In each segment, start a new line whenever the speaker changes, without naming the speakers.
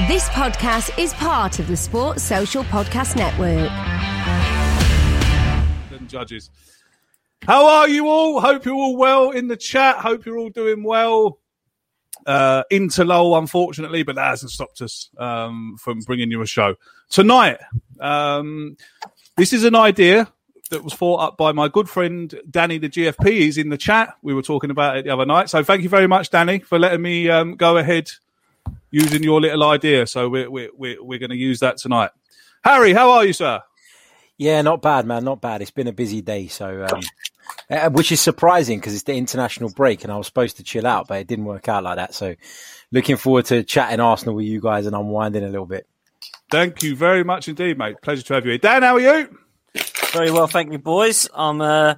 This podcast is part of the Sports Social Podcast Network.
judges. How are you all? Hope you're all well in the chat. Hope you're all doing well. Uh, into lull, unfortunately, but that hasn't stopped us um, from bringing you a show tonight. Um, this is an idea that was thought up by my good friend Danny, the GFP. He's in the chat. We were talking about it the other night. So thank you very much, Danny, for letting me um, go ahead using your little idea. So we're we're we're, we're going to use that tonight. Harry, how are you, sir?
Yeah, not bad, man. Not bad. It's been a busy day, so um, uh, which is surprising because it's the international break, and I was supposed to chill out, but it didn't work out like that. So, looking forward to chatting Arsenal with you guys and unwinding a little bit.
Thank you very much indeed, mate. Pleasure to have you here. Dan, how are you?
Very well, thank you, boys. I'm uh,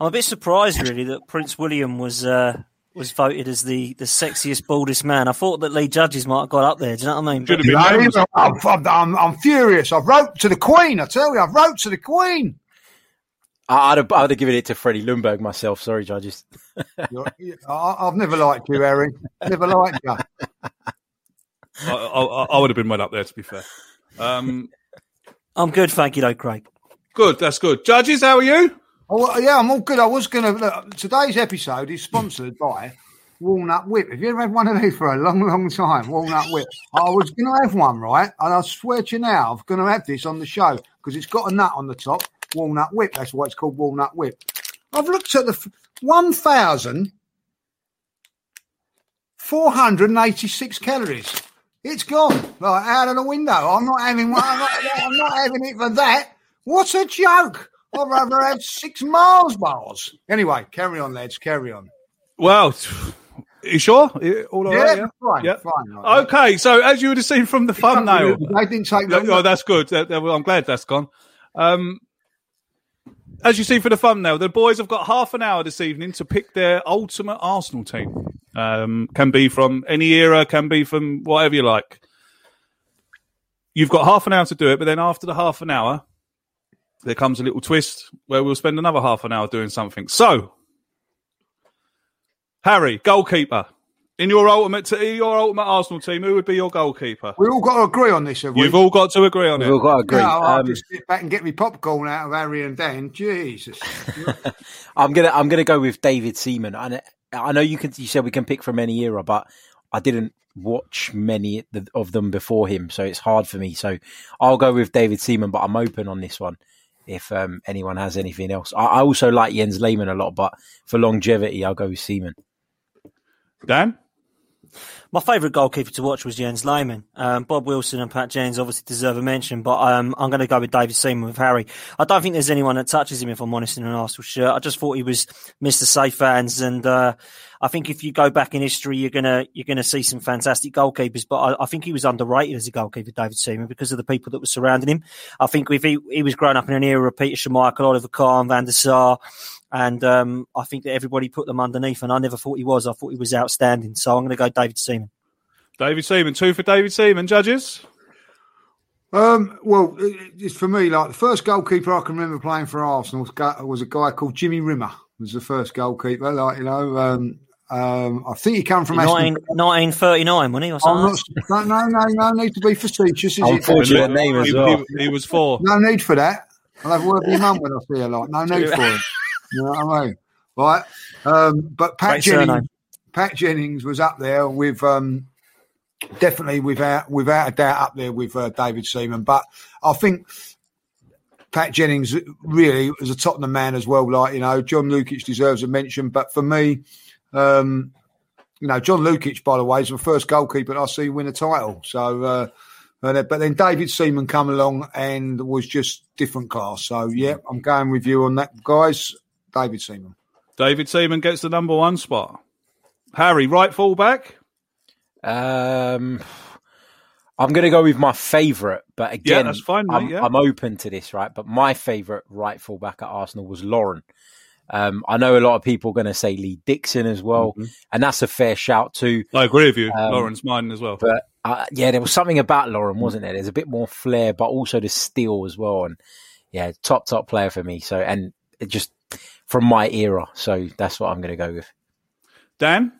I'm a bit surprised, really, that Prince William was uh, was voted as the, the sexiest, baldest man. I thought that Lee Judges might have got up there. Do you know what I mean?
Should have been
No, I'm, I'm, I'm, I'm furious. I've wrote to the Queen. I tell you, I've wrote to the Queen.
I- I'd have, I'd have given it to Freddie Ljungberg myself. Sorry, judges.
You're- I, I've never liked you, Harry. Never liked you.
I, I, I would have been well up there, to be fair. Um,
I'm good, thank you, though, Craig.
good, that's good. Judges, how are you?
Oh, yeah, I'm all good. I was going to. Today's episode is sponsored by Walnut Whip. Have you ever had one of these for a long, long time? Walnut Whip. I was going to have one, right? And I swear to you now, I'm going to have this on the show because it's got a nut on the top. Walnut Whip. That's why it's called Walnut Whip. I've looked at the f- 1,486 calories. It's gone like out of the window. I'm not having one. I'm not, I'm not having it for that. What a joke! I'd rather have six Mars bars. Anyway, carry on, lads. Carry on.
Well, you sure? All right?
yeah,
Yeah.
fine,
Yeah.
fine. that.
Okay, so as you would have seen from the thumbnail,
They didn't take long.
oh, that's good. That- that- I'm glad that's gone. Um, as you see for the thumbnail, the boys have got half an hour this evening to pick their ultimate Arsenal team. Um, can be from any era, can be from whatever you like. You've got half an hour to do it, but then after the half an hour, there comes a little twist where we'll spend another half an hour doing something. So, Harry, goalkeeper. In your ultimate, t- your ultimate Arsenal team, who would be your goalkeeper?
We've all got to agree on this, have we?
You've all got to agree on
We've
it.
all got to agree.
Yeah, I'll
Um,
just sit back and get me popcorn out of Harry and Dan. Jesus.
I'm gonna I'm gonna go with David Seaman. And I know you can you said we can pick from any era, but I didn't watch many of them before him, so it's hard for me. So I'll go with David Seaman, but I'm open on this one. If um, anyone has anything else, I, I also like Jens Lehmann a lot, but for longevity, I'll go with Seaman.
Dan?
My favourite goalkeeper to watch was Jens Lehmann. Um, Bob Wilson and Pat Jennings obviously deserve a mention, but um, I'm going to go with David Seaman with Harry. I don't think there's anyone that touches him, if I'm honest, in an Arsenal shirt. I just thought he was Mr. Safe Fans, and uh, I think if you go back in history, you're gonna you're gonna see some fantastic goalkeepers. But I, I think he was underrated as a goalkeeper, David Seaman, because of the people that were surrounding him. I think if he he was growing up in an era of Peter Schmeichel, Oliver Kahn, Van der Sar. And um, I think that everybody put them underneath, and I never thought he was. I thought he was outstanding. So I'm going to go David Seaman.
David Seaman, two for David Seaman. Judges.
Um, well, it's for me like the first goalkeeper I can remember playing for Arsenal was a guy- was a guy called Jimmy Rimmer. Was the first goalkeeper, like you know. Um, um, I think he came from
19, 1939, wasn't he? Or
I'm
something?
not, no, no, no, no need to be facetious. Is it?
Unfortunate name as
He-
well.
he, he was four.
No need for that. I'll have a word with your mum when I see her. Like, no need for it. You know what I mean? Right. Um, but Pat
Great
Jennings,
surname.
Pat Jennings was up there with um, definitely without without a doubt up there with uh, David Seaman. But I think Pat Jennings really was a Tottenham man as well. Like you know, John Lukic deserves a mention. But for me, um, you know, John Lukic, by the way, is the first goalkeeper I see win a title. So. Uh, uh, but then David Seaman come along and was just different class. So yeah, I'm going with you on that, guys. David Seaman.
David Seaman gets the number one spot. Harry, right fullback.
Um, I'm going to go with my favourite, but again, yeah,
that's fine, mate,
I'm,
yeah.
I'm open to this, right? But my favourite right fullback at Arsenal was Lauren. Um, I know a lot of people are going to say Lee Dixon as well,
Mm-hmm.
and that's a fair shout too.
I agree with you.
Um,
Lawrence mine as well.
But uh, yeah, there was something about Lauren, wasn't there? There's a bit more flair, but also the steel as well. And yeah, top top player for me. So and it just from my era. So that's what I'm going to go with.
Dan.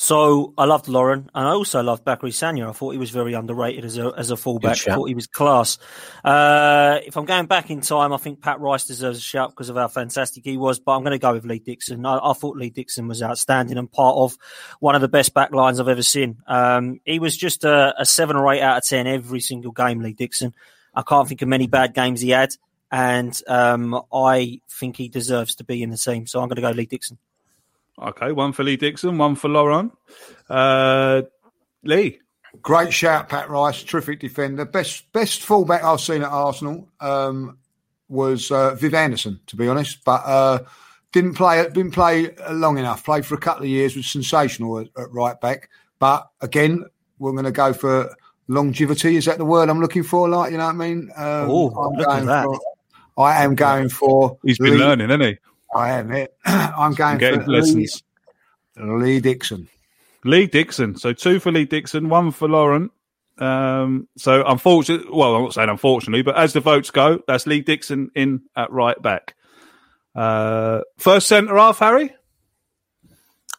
So I loved Lauren, and I also loved Bakary Sagna. I thought he was very underrated as a as a fullback. I thought he was class. Uh, if I'm going back in time, I think Pat Rice deserves a shout because of how fantastic he was. But I'm going to go with Lee Dixon. I, I thought Lee Dixon was outstanding and part of one of the best back lines I've ever seen. Um, he was just a, a seven or eight out of ten every single game. Lee Dixon. I can't think of many bad games he had, and um, I think he deserves to be in the team. So I'm going to go Lee Dixon.
Okay, one for Lee Dixon, one for Lauren. Uh, Lee.
Great shout, Pat Rice, terrific defender. Best best fullback I've seen at Arsenal um, was uh, Viv Anderson, to be honest, but uh, didn't play didn't play long enough. Played for a couple of years, was sensational at, at right back. But again, we're going to go for longevity. Is that the word I'm looking for? Like you know what I mean? Um,
Oh,
I'm
look at
going
that.
for- I am going for.
He's been
Lee-
learning, hasn't he?
I am it. I'm going for Lee,
lessons.
Lee Dixon.
Lee Dixon. So two for Lee Dixon, one for Lauren. Um, so unfortunately, well, I'm not saying unfortunately, but as the votes go, that's Lee Dixon in at right back. Uh, first centre half, Harry.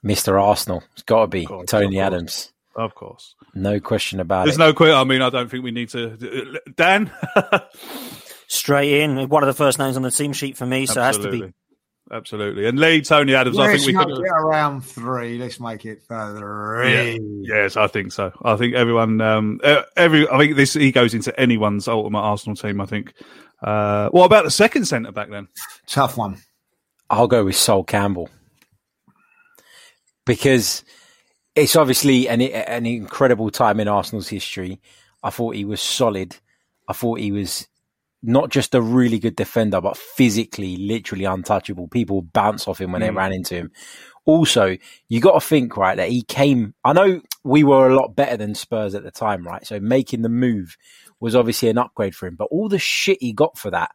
Mr. Arsenal, it's got to be
course,
Tony
of.
Adams.
Of course.
No question about
There's
it.
There's no quit. I mean, I don't think we need to. Dan.
Straight in, one of the first names on the team sheet for me, so it has to be.
Absolutely. Absolutely. And Lee, Tony Adams, I think we
Let's
could.
not get around three. Let's make it three.
Yes, I think so. I think everyone, um, every, I think this he goes into anyone's ultimate Arsenal team. I think. Uh, what about the second centre back then?
Tough one.
I'll go with Sol Campbell because it's obviously an an incredible time in Arsenal's history. I thought he was solid. I thought he was not just a really good defender, but physically, literally untouchable. People bounce off him when they ran into him. Also, you got to think right that he came. I know we were a lot better than Spurs at the time, right? So making the move was obviously an upgrade for him. But all the shit he got for that,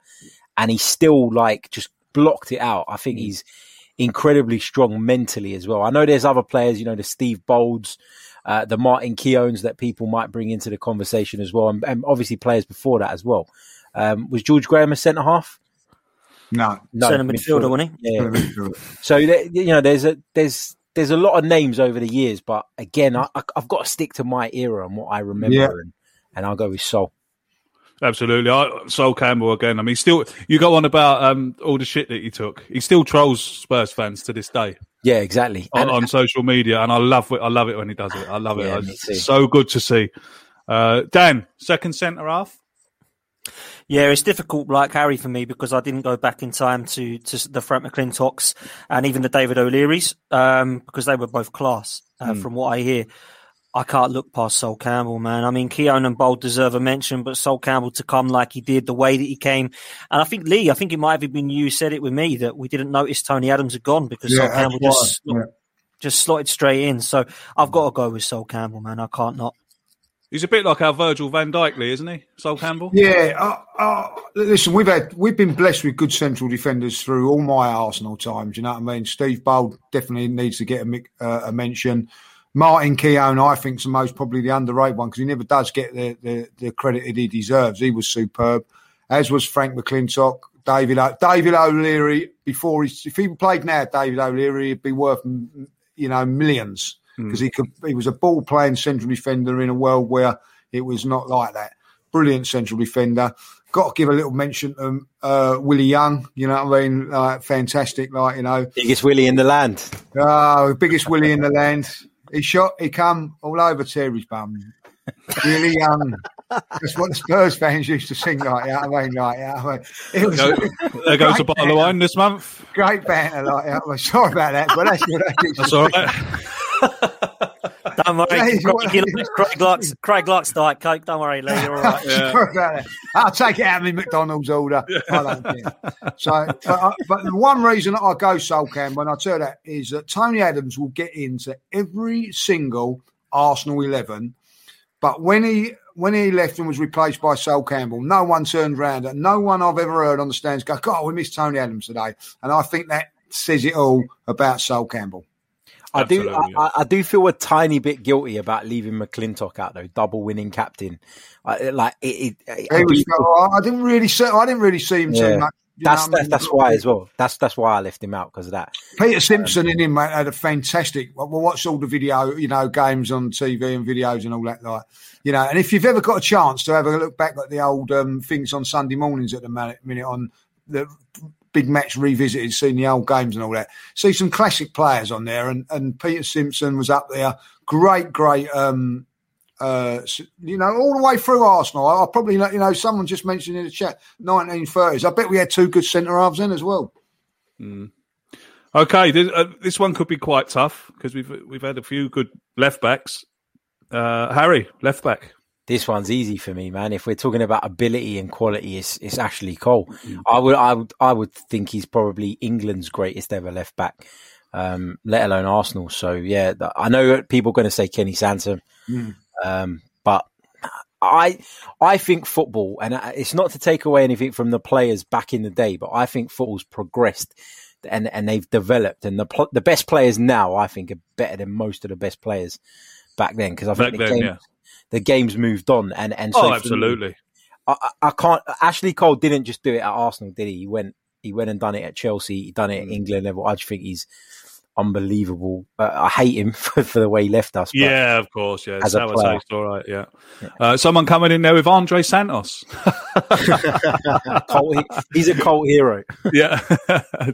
and he still like just blocked it out. I think he's incredibly strong mentally as well. I know there's other players, you know, the Steve Boulds, uh, the Martin Keowns that people might bring into the conversation as well, and, and obviously players before that as well. Um, was George Graham a centre half?
No.
No,
Centre midfielder, wasn't he?
Yeah. So you know, there's a there's there's a lot of names over the years, but again, I, I- I've got to stick to my era and what I remember,
Yeah.
and, and I'll go with Sol.
Absolutely. I, Sol Campbell again. I mean, still, you go on about um, all the shit that he took. He still trolls Spurs fans to this day
Yeah, exactly.
on,
And-
on social media, and I love it. I love it when he does it. I love it.
Yeah, me
it's so good to see. Uh, Dan, second centre half.
Yeah, it's difficult, like Harry, for me because I didn't go back in time to, to the Frank McLintocks and even the David O'Learys um, because they were both class. Uh, From what I hear, I can't look past Sol Campbell, man. I mean, Keown and Bould deserve a mention, but Sol Campbell to come like he did, the way that he came, and I think Lee, I think it might have been you said it with me that we didn't notice Tony Adams had gone because
Yeah,
Sol Campbell just slot- just slotted straight in. So I've got to go with Sol Campbell, man. I can't not.
He's a bit like our Virgil van Dijk, Lee, isn't he? Sol Campbell.
Yeah, uh, uh, listen, we've had we've been blessed with good central defenders through all my Arsenal times. You know what I mean? Steve Bould definitely needs to get a, uh, a mention. Martin Keown, I think, is the most probably the underrated one because he never does get the, the, the credit that he deserves. He was superb, as was Frank McLintock, David o- David O'Leary. Before he, if he played now, David O'Leary, he'd be worth you know millions because he could. He was a ball playing central defender in a world where it was not like that. Brilliant central defender. Got to give a little mention to uh, Willie Young. You know what I mean? Like fantastic. Like you know,
Biggest Willie in the land.
Oh, the biggest Willie in the land. He shot, he come all over Terry's bum. Really young. That's what the Spurs fans used to sing like, yeah, I mean, like, yeah, I mean, it was
Go- there goes a bottle of wine this month.
great banter, like, yeah, I'm sorry about that, but that's what I used
That's
to
all
sing.
right.
Don't worry,
That is
Craig,
what-
Craig, Craig likes Craig likes Diet Coke. Don't worry, Lee. You're all right.
Sorry about that. I'll take it out of my McDonald's order. I don't care. So, but, I, but the one reason that I go Sol Campbell, when I tell that, is that Tony Adams will get into every single Arsenal eleven. But when he when he left and was replaced by Sol Campbell, no one turned around. And no one I've ever heard on the stands go, God, we missed Tony Adams today. And I think that says it all about Sol Campbell.
I do.
Absolutely,
I, I I do feel a tiny bit guilty about leaving McLintock out though. Double winning captain. I, like it. it I,
He was,
do-
I didn't really see. I didn't really see him
Yeah.
too much. you
that's
know I
that's,
mean?
that's why as well. That's that's why I left him out because of that.
Peter Simpson in him mate, had a fantastic. Well, watch all the video, you know, games on TV and videos and all that, like, you know. And if you've ever got a chance to have a look back at the old um, things on Sunday mornings at the minute, minute on the big match revisited, seeing the old games and all that, see some classic players on there. And and Peter Simpson was up there, great, great. um uh, you know, all the way through Arsenal. I, I probably, you know, someone just mentioned in the chat, 1930s. I bet we had two good centre halves in as well.
Okay, this, uh, this one could be quite tough because we've we've had a few good left backs. Uh, Harry, left back.
This one's easy for me, man. If we're talking about ability and quality, it's, it's Ashley Cole. I would, I would, I would think he's probably England's greatest ever left back, um, let alone Arsenal. So yeah, I know people are going to say Kenny Sansom, um, but I, I think football, and it's not to take away anything from the players back in the day, but I think football's progressed and and they've developed, and the pl- the best players now, I think, are better than most of the best players back then because I think
Back
the
then,
game,
yeah.
The game's moved on, and and so
Oh,
for me,
absolutely.
I, I I can't. Ashley Cole didn't just do it at Arsenal, did he? He went, he went and done it at Chelsea. He done it at
Mm.
England level. I just think he's unbelievable. Uh, I hate him for, for the way he left us.
Yeah, of course. Yeah,
as a player.
It's all right. Yeah. Uh, someone coming in there with Andre Santos.
Cole, he's a cult hero.
yeah,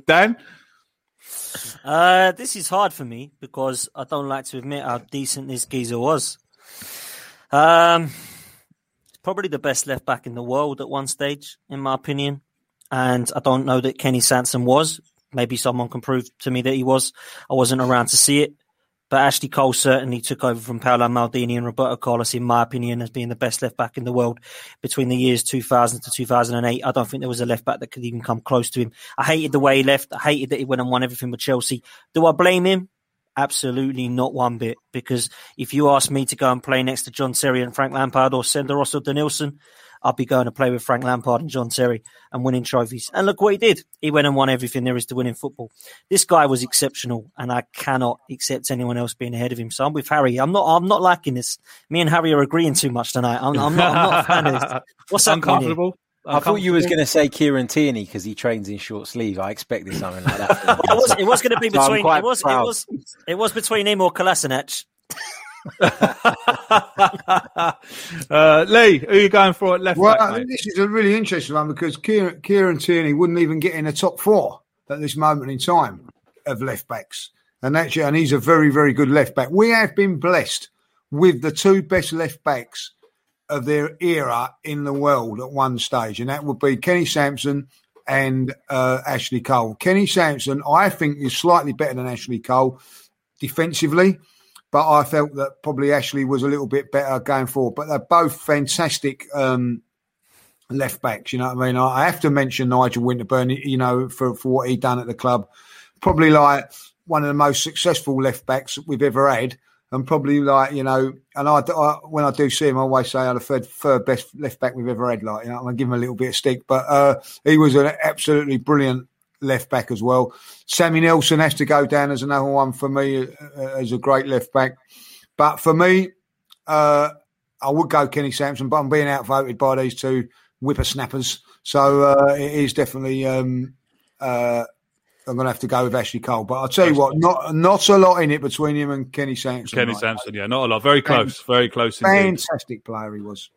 Dan.
Uh, this is hard for me because I don't like to admit how decent this geezer was. Um, probably the best left back in the world at one stage, in my opinion. And I don't know that Kenny Sansom was. Maybe someone can prove to me that he was. I wasn't around to see it. But Ashley Cole certainly took over from Paolo Maldini and Roberto Carlos, in my opinion, as being the best left back in the world between the years 2000 to 2008. I don't think there was a left back that could even come close to him. I hated the way he left. I hated that he went and won everything with Chelsea. Do I blame him? Absolutely not one bit. Because if you ask me to go and play next to John Terry and Frank Lampard or Senderos or Denilson, I'll be going to play with Frank Lampard and John Terry and winning trophies. And look what he did. He went and won everything there is to win in football. This guy was exceptional, and I cannot accept anyone else being ahead of him. So I'm with Harry. I'm not. I'm not liking this. Me and Harry are agreeing too much tonight. I'm, I'm not. I'm not a fan of this. What's?
Uncomfortable.
I thought you was going to say Kieran Tierney because he trains in short sleeve. I expected something like that. from.
It was. It was going to be between.
quite
It was. It was. It was between him or Kolasinac.
uh, Lee, who are you going for at left
Well,
back?
I
mate?
think this is a really interesting one because Kieran, Kieran Tierney wouldn't even get in the top four at this moment in time of left backs, and actually, and he's a very, very good left back. We have been blessed with the two best left backs of their era in the world at one stage, and that would be Kenny Sansom and uh, Ashley Cole. Kenny Sansom, I think, is slightly better than Ashley Cole defensively but I felt that probably Ashley was a little bit better going forward. But they're both fantastic um, left backs. You know what I mean? I have to mention Nigel Winterburn. You know for for what he done at the club, probably like one of the most successful left backs we've ever had. And probably like you know, and I, I when I do see him, I always say I'm the third, third best left back we've ever had. Like you know, I'm gonna give him a little bit of stick, but uh, he was an absolutely brilliant left back as well. Sammy Nelson has to go down as another one for me uh, as a great left back. But for me, uh, I would go Kenny Sansom, but I'm being outvoted by these two whippersnappers. So uh, it is definitely. Um, uh, I'm going to have to go with Ashley Cole, but I'll tell you what, not not a lot in it between him and Kenny Sansom.
Kenny
right?
Sansom, yeah, not a lot. Very close, very close indeed.
Fantastic player he was.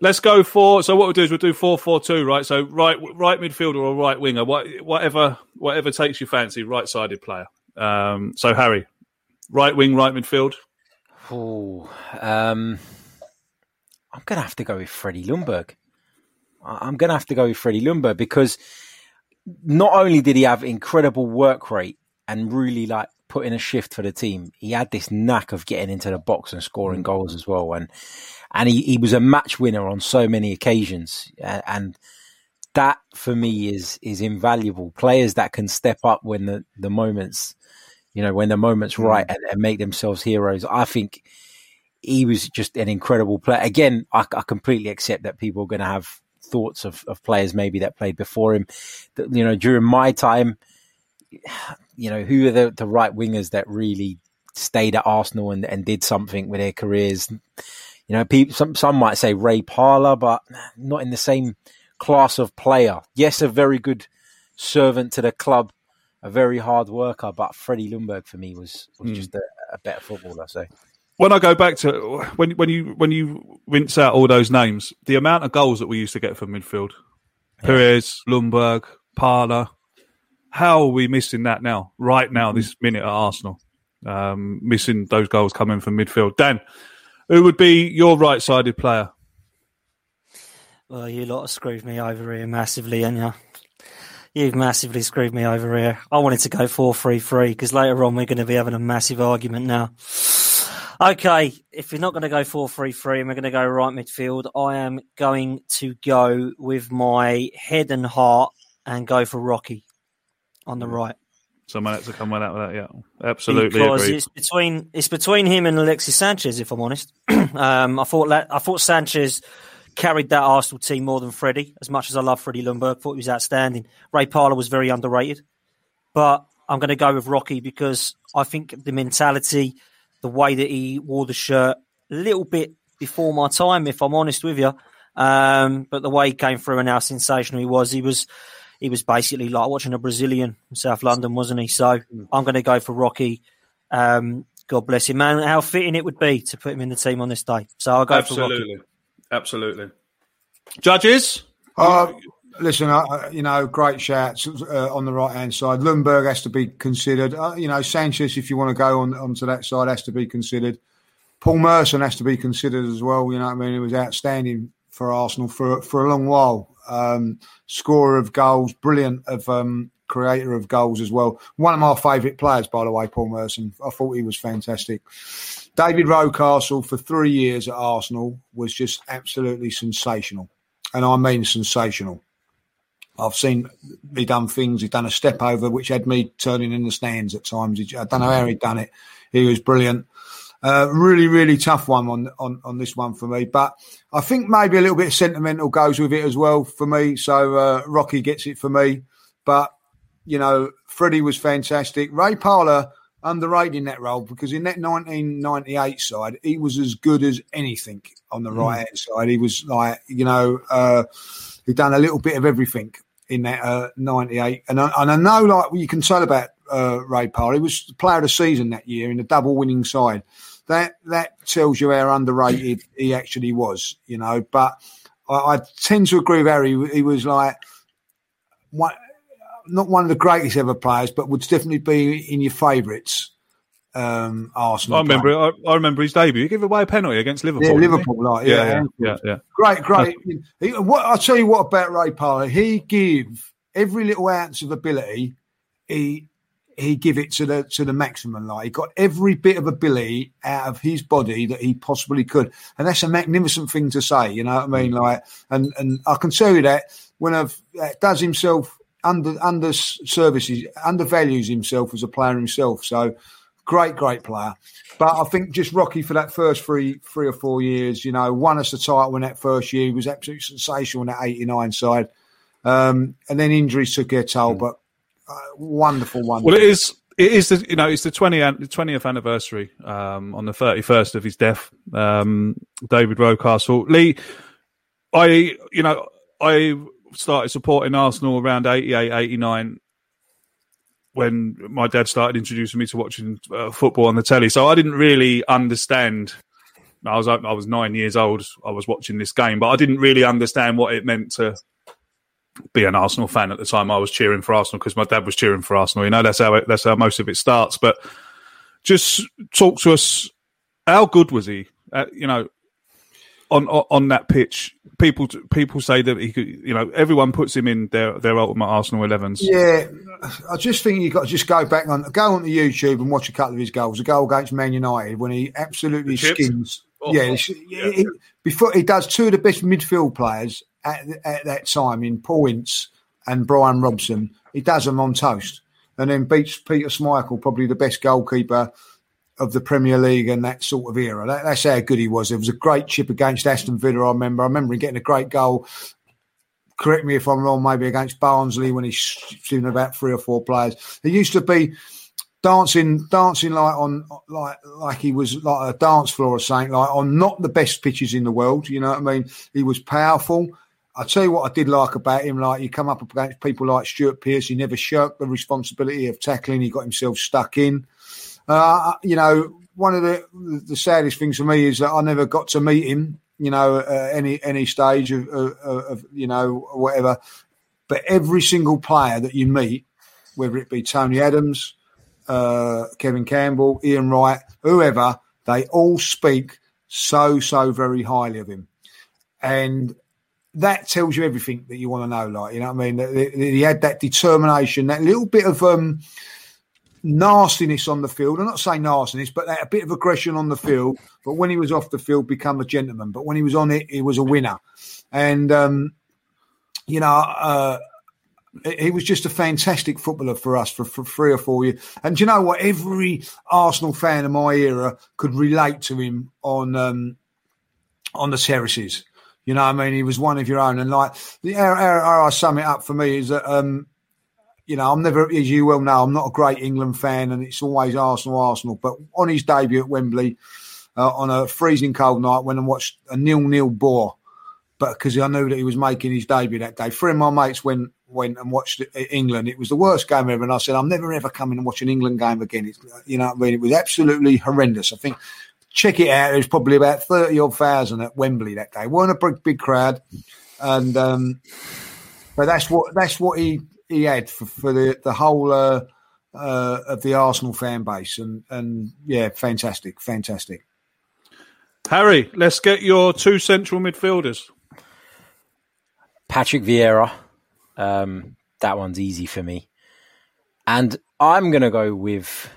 Let's go for. So what we'll do is we'll do four four two, right? So right right midfielder or right winger, what, whatever whatever takes your fancy, right sided player. Um, so Harry, right wing, right midfield.
Oh, um, I'm going to have to go with Freddie Ljungberg. I- I'm going to have to go with Freddie Ljungberg because not only did he have incredible work rate and really like put in a shift for the team, he had this knack of getting into the box and scoring mm. goals as well. And and he, he was a match winner on so many occasions. And that for me is is invaluable. Players that can step up when the, the moments, you know, when the moment's mm. right and, and make themselves heroes. I think he was just an incredible player. Again, I, I completely accept that people are going to have thoughts of, of players maybe that played before him. That, you know, during my time, you know, who are the, the right wingers that really stayed at Arsenal and, and did something with their careers? You know, people, some some might say Ray Parlour, but not in the same class of player. Yes, a very good servant to the club, a very hard worker, but Freddie Ljungberg for me was was hmm. just a, a better footballer. So
When I go back to when when you when you rinse out all those names, the amount of goals that we used to get from midfield, Pires, Ljungberg, Parlour, how are we missing that now? Right now, this minute at Arsenal, um, missing those goals coming from midfield. Dan, who would be your right-sided player?
Well, you lot have screwed me over here massively, and you? You've massively screwed me over here. I wanted to go 4 3 3 because later on we're going to be having a massive argument now. Okay, if you're not going to go 4 3 3 and we're going to go right midfield, I am going to go with my head and heart and go for Rocky on the right.
Someone had to come out with that. Yeah, absolutely
because
agreed.
it's between it's between him and Alexis Sanchez. If I'm honest, um, I thought I thought Sanchez carried that Arsenal team more than Freddie. As much as I love Freddie Ljungberg, thought he was outstanding. Ray Parlour was very underrated, but I'm going to go with Rocky because I think the mentality, the way that he wore the shirt, a little bit before my time, if I'm honest with you. Um, but the way he came through and how sensational he was, he was he was basically like watching a Brazilian in South London, wasn't he? So I'm going to go for Rocky. Um, God bless him, man. How fitting it would be to put him in the team on this day. So I'll go for Rocky.
Absolutely, absolutely. Judges,
Uh, listen, uh, you know, great shouts uh, on the right hand side. Ljungberg has to be considered. Uh, you know, Sanchez, if you want to go on onto that side, has to be considered. Paul Merson has to be considered as well. You know I mean? He was outstanding for Arsenal for for a long while. Um, scorer of goals, brilliant of um, creator of goals as well. One of my favourite players, by the way, Paul Merson. I thought he was fantastic. David Rocastle for three years at Arsenal was just absolutely sensational, and I mean sensational. I've seen he done things. He done a step over which had me turning in the stands at times. He- I don't know how he done it. He was brilliant. Uh, really, really tough one on, on on this one for me. But I think maybe a little bit of sentimental goes with it as well for me. So uh, Rocky gets it for me. But you know, Freddie was fantastic. Ray Parlour underrated in that role because in that 1998 side, he was as good as anything on the right hand side. He was like, you know, uh, he'd done a little bit of everything in that uh, 98. And I, and I know, like, you can tell about uh, Ray Parlour, he was the player of the season that year in the double winning side. That that tells you how underrated he actually was, you know. But I, I tend to agree with Harry. He was like one, not one of the greatest ever players, but would definitely be in your favourites. Um, Arsenal.
I remember. I, I remember his debut. He gave away a penalty against Liverpool.
Yeah. Liverpool, like, yeah,
yeah, yeah, yeah.
Great, great. He, what I'll tell you what about Ray Parlour. He give every little ounce of ability. He he give it to the to the maximum. Like he got every bit of ability out of his body that he possibly could, and that's a magnificent thing to say. You know what I mean? Like, and and I can tell you that when I've uh, does himself under under services undervalues himself as a player himself. So great, great player. But I think just Rocky for that first three three or four years, you know, won us the title in that first year. He was absolutely sensational in that eighty nine side. Um, and then injuries took their toll, but uh, wonderful, wonderful.
Well, it is. it is the you know it's the 20th, 20th anniversary um, on the 31st of his death. Um, David Rocastle, Lee, I you know I started supporting Arsenal around 88, 89 when my dad started introducing me to watching uh, football on the telly. So I didn't really understand. I was I was nine years old. I was watching this game, but I didn't really understand what it meant to be an Arsenal fan at the time. I was cheering for Arsenal because my dad was cheering for Arsenal. You know, that's how it, that's how most of it starts. But just talk to us. How good was he? Uh, you know, on on that pitch, people people say that he could. You know, everyone puts him in their their ultimate Arsenal 11s.
Yeah, I just think you have got to just go back on go onto YouTube and watch a couple of his goals. A goal against Man United when he absolutely skins. Oh, yeah, oh, yeah. He, before he does two of the best midfield players at, at that time in Paul Ince and Brian Robson. He does them on toast, and then beats Peter Schmeichel, probably the best goalkeeper of the Premier League and that sort of era. That, that's how good he was. It was a great chip against Aston Villa. I remember. I remember him getting a great goal. Correct me if I'm wrong. Maybe against Barnsley when he's shooting about three or four players. He used to be dancing, dancing like on like like he was like a dance floor or something. Like on not the best pitches in the world. You know what I mean? He was powerful. I tell you what, I did like about him. Like you come up against people like Stuart Pearce, he never shirked the responsibility of tackling. He got himself stuck in. Uh, you know, one of the the saddest things for me is that I never got to meet him. You know, uh, any any stage of, of, of you know whatever. But every single player that you meet, whether it be Tony Adams, uh, Kevin Campbell, Ian Wright, whoever, they all speak so so very highly of him, and that tells you everything that you want to know. Like you know, what I mean, he had that determination, that little bit of um, nastiness on the field. I'm not saying nastiness, but a bit of aggression on the field. But when he was off the field, become a gentleman. But when he was on it, he was a winner. And um, you know, uh, he was just a fantastic footballer for us for, for three or four years. And you know what? Every Arsenal fan of my era could relate to him on um, on the terraces. You know, I mean, he was one of your own. And like, the how, how I sum it up for me is that um, you know, I'm never, as you well know, I'm not a great England fan, and it's always Arsenal, Arsenal. But on his debut at Wembley, uh, on a freezing cold night, when I watched a nil-nil bore, but because I knew that he was making his debut that day, three of my mates went went and watched England. It was the worst game ever, and I said, I'm never ever coming and watch an England game again. It's, you know, I mean, it was absolutely horrendous. I think check it out. There was probably about thirty odd thousand at Wembley that day. weren't a big, big crowd, and um, but that's what that's what he he had for, for the the whole uh, uh, of the Arsenal fan base, and and yeah, fantastic, fantastic.
Harry, let's get your two central midfielders.
Patrick Vieira, um, that one's easy for me, and I'm going to go with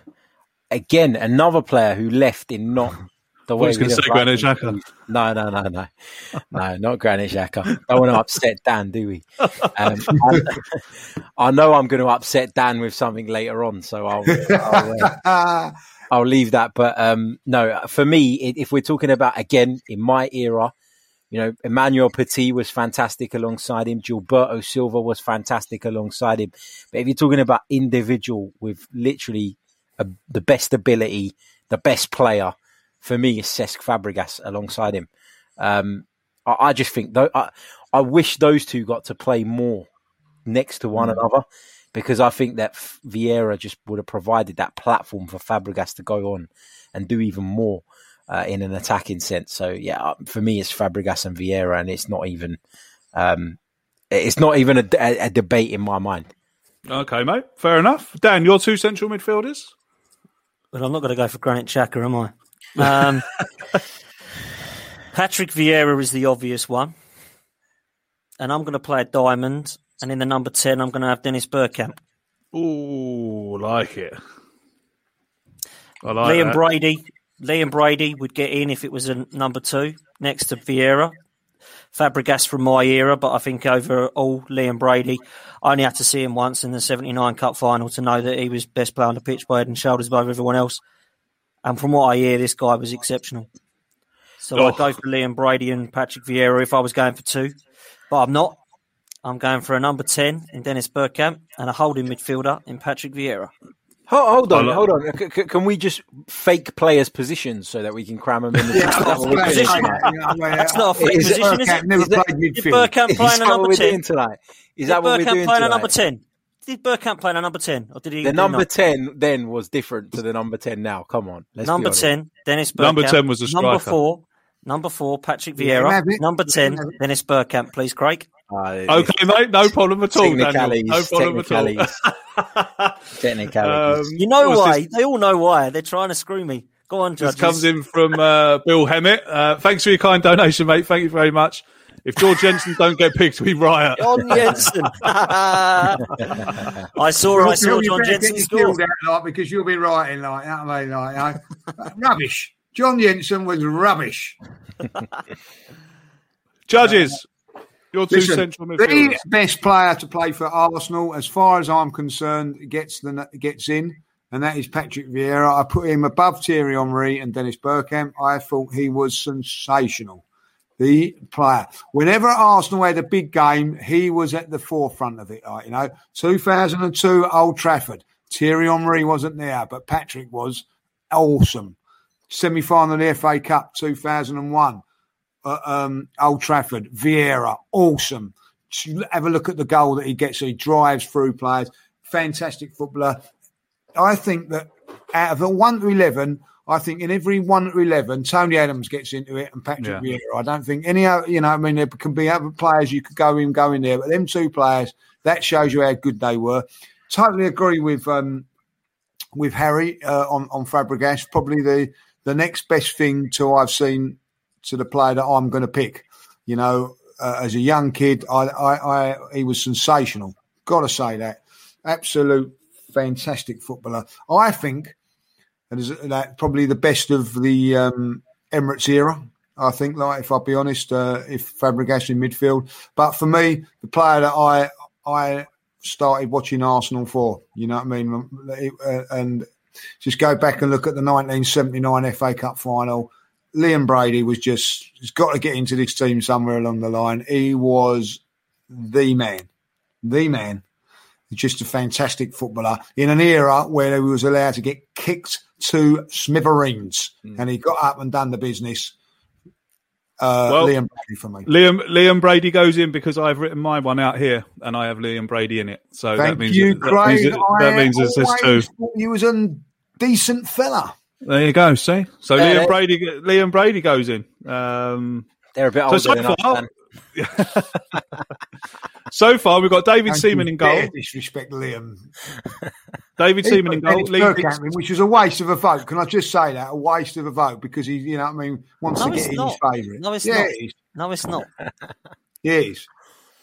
again another player who left in not the
way going to say Granit Xhaka.
No, no, no, no, no, not Granit Xhaka. Don't want to upset Dan, do we? Um, I know I'm going to upset Dan with something later on, so I'll I'll, uh, I'll leave that. But um, no, for me, if we're talking about again in my era, you know, Emmanuel Petit was fantastic alongside him. Gilberto Silva was fantastic alongside him. But if you're talking about individual with literally a, the best ability, the best player for me is Cesc Fabregas alongside him. Um, I, I, just think though I, I wish those two got to play more next to one mm. another because I think that Vieira just would have provided that platform for Fabregas to go on and do even more uh, in an attacking sense. So yeah, uh, for me it's Fabregas and Vieira, and it's not even um, it's not even a, a, a debate in my mind.
Okay, mate. Fair enough. Dan, your two central midfielders.
But I'm not going to go for Granit Xhaka, am I? Um, Patrick Vieira is the obvious one. And I'm going to play a diamond. And in the number 10, I'm going to have Dennis Bergkamp.
Ooh, like it.
I like Liam that. Brady. Liam Brady would get in if it was a number two next to Vieira. Fabregas from my era, but I think overall, Liam Brady, I only had to see him once in the 79 Cup final to know that he was best player on the pitch by head and shoulders above everyone else. And from what I hear, this guy was exceptional. So oh. I'd go oh. for Liam Brady and Patrick Vieira if I was going for two, but I'm not. I'm going for a number 10 in Dennis Bergkamp and a holding midfielder in Patrick Vieira.
Hold, hold on,
Hold on.
C- c- can we just fake players' positions so that we can cram them in the
Yeah,
Is that what we're
that's
doing
position.
tonight?
You know, where-
That's not a fake
Is it-
position, is
Bergkamp
it?
never
Is that-
midfield.
Bergkamp
Is
play in
that
a
what
number
we're
10?
doing tonight? Is
Did
that what we're doing
play in a number 10? Did Bergkamp play in a number 10? Or did he?
The number
not?
10 then was different to the number 10 now. Come on. Let's
Number 10, Dennis Bergkamp.
Number 10 was a striker.
Number 4, number 4, Patrick Vieira. Number 10, Dennis Bergkamp, please, Craig.
Uh,
Okay, mate, no problem at all. Daniel.
Technicalities.
No problem at all.
Technicalities. Technicalities.
Um,
You know why?
this?
They all know why. They're trying to screw me. Go on,
This comes in from uh, Bill Hemmett. Uh, thanks for your kind donation, mate. Thank you very much. If George Jensen don't get picked, we riot.
John Jensen. I saw, I saw
you
John Jensen
get your
score.
guild out, like, because you'll be writing like that. I mean, like, you eh? rubbish. John Jensen was rubbish.
Judges, your two
Listen,
central
the best player to play for Arsenal, as far as I'm concerned, gets the gets in, and that is Patrick Vieira. I put him above Thierry Henry and Dennis Bergkamp. I thought he was sensational. The player. Whenever Arsenal had a big game, he was at the forefront of it. Like, you know, 2002 Old Trafford. Thierry Henry wasn't there, but Patrick was awesome. Semi final of the FA Cup 2001 uh, um, Old Trafford, Vieira, awesome. Have a look at the goal that he gets. He drives through players. Fantastic footballer. I think that out of the one to eleven, I think in every one to eleven, Tony Adams gets into it and Patrick
Yeah.
Vieira. I don't think any other. You know, I mean, there can be other players you could go in, go in there, but them two players that shows you how good they were. Totally agree with um, with Harry uh, on on Fabregas. Probably the the next best thing to I've seen to the player that I'm going to pick. You know, uh, as a young kid, I, I, I he was sensational. Got to say that, absolute fantastic footballer. I think that is that probably the best of the um, Emirates era. I think, like if I'll be honest, uh, if Fabregas in midfield, but for me, the player that I I started watching Arsenal for, you know what I mean, Uh, and just go back and look at the 1979 FA Cup final. Liam Brady was just he's got to get into this team somewhere along the line. He was the man, the man. Just a fantastic footballer in an era where he was allowed to get kicked to smithereens, and he got up and done the business. Uh,
Well,
Liam Brady for me.
Liam Liam Brady goes in because I've written my one out here, and I have Liam Brady in it. So that
Thank
means
you,
that, that
Craig.
means, it, that means it's there's two.
always thought you was a decent fella.
There you go. See, so
Yeah,
Liam Brady Liam Brady goes in. Um,
They're a bit
so
older
so
than us.
far, so far we've got David
Don't
Seaman in goal.
Disrespect Liam.
David
He
Seaman in
put
goal.
Dennis
Lee
Bergkamp in, which was a waste of a vote. Can I just say that? A waste of a vote because he, you know what I mean, wants
No,
to get in
not.
his favourite.
No, it's
yeah,
not.
It is.
No, it's not.
It is.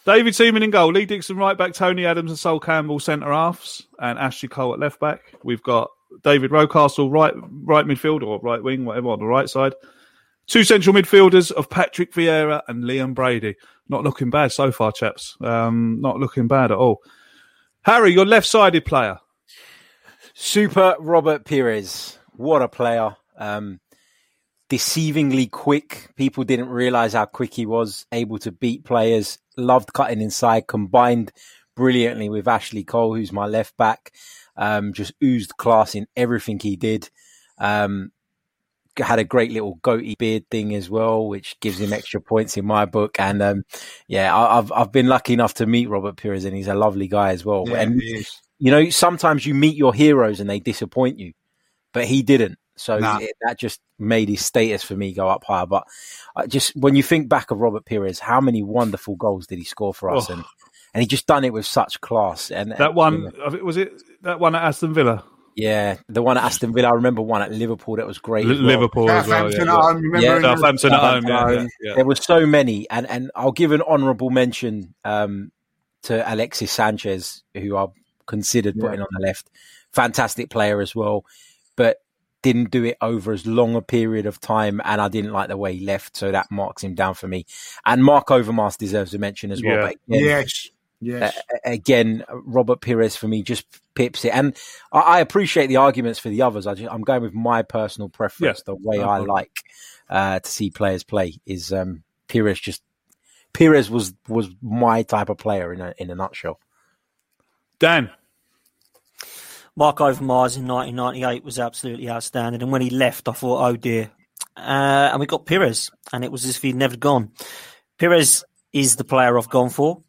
David Seaman in goal. Lee Dixon right back. Tony Adams and Sol Campbell centre halves, and Ashley Cole at left back. We've got David Rocastle right right midfield or right wing, whatever on the right side. Two central midfielders of Patrick Vieira and Liam Brady. Not looking bad so far, chaps. Um, not looking bad at all. Harry, your left-sided player.
Super Robert Pires. What a player. Um, deceivingly quick. People didn't realize how quick he was, able to beat players, loved cutting inside, combined brilliantly with Ashley Cole, who's my left back. Um, just oozed class in everything he did. Um, had a great little goatee beard thing as well, which gives him extra points in my book. And um, yeah, I, I've I've been lucky enough to meet Robert Pires, and he's a lovely guy as well.
Yeah,
and. You know, sometimes you meet your heroes and they disappoint you, but he didn't. So
Nah.
it, that just made his status for me go up higher. But I just when you think back of Robert Pires, how many wonderful goals did he score for us?
Oh.
And and he just done it with such class. And
That one was it. That one at Aston Villa,
yeah, the one at Aston Villa. I remember one at Liverpool that was great.
L-
as well.
Liverpool as well.
Southampton
Yeah,
at home, remember?
Yeah,
Southampton at home. Yeah, yeah, yeah.
There were so many, and and I'll give an honourable mention um, to Alexis Sanchez, who I considered putting on the left. Fantastic player as well, but didn't do it over as long a period of time, and I didn't like the way he left, so that marks him down for me. And Marc Overmars deserves a mention as well.
Yeah.
Again,
Yes. Yes.
uh, again, Robert Pires for me just pips it, and I, I appreciate the arguments for the others. I just, I'm going with my personal preference.
Yeah,
the way
no
I like uh, to see players play is um, Pires. Just Pires was was my type of player in a in a nutshell.
Dan.
Marc Overmars in 1998 was absolutely outstanding. And when he left, I thought, oh dear. Uh, and we got Pires, and it was as if he'd never gone. Pires is the player I've gone for.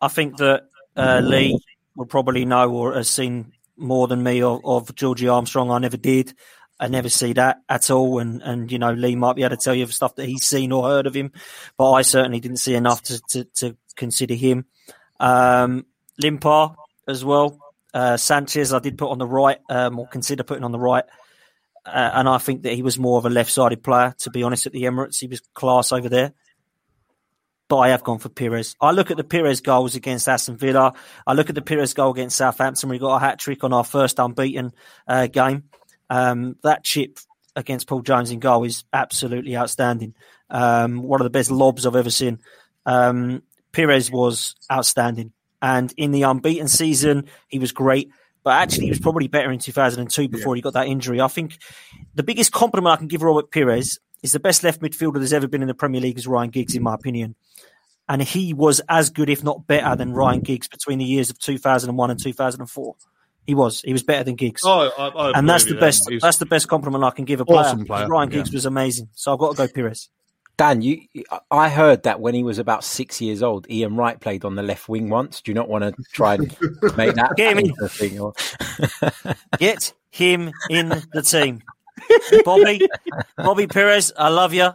I think that uh, Lee will probably know or has seen more than me of, of Georgie Armstrong. I never did. I never see that at all. And, and, you know, Lee might be able to tell you of stuff that he's seen or heard of him, but I certainly didn't see enough to, to, to consider him. Um, Limpar as well. Uh, Sanchez, I did put on the right, um, or consider putting on the right. Uh, and I think that he was more of a left sided player, to be honest, at the Emirates. He was class over there. But I have gone for Pires. I look at the Pires goals against Aston Villa. I look at the Pires goal against Southampton. We got a hat trick on our first unbeaten uh, game. Um, that chip against Paul Jones in goal is absolutely outstanding. Um, one of the best lobs I've ever seen. Um, Pires was outstanding. And in the unbeaten season, he was great. But actually, he was probably better in 2002 before yeah. he got that injury. I think the biggest compliment I can give Robert Pires is the best left midfielder there's ever been in the Premier League is Ryan Giggs, in my opinion. And he was as good, if not better, than Ryan Giggs between the years of 2001 and 2004. He was. He was better than Giggs.
Oh, I, I
and that's the best. That's the best compliment I can give a player. Awesome player. Ryan Giggs yeah. was amazing. So I've got to go Pires.
Dan, you, I heard that when he was about six years old, Ian Wright played on the left wing once. Do you not want to try and make that
Get him in. thing? Or... Get him in the team, Bobby. Bobby Pires, I love you,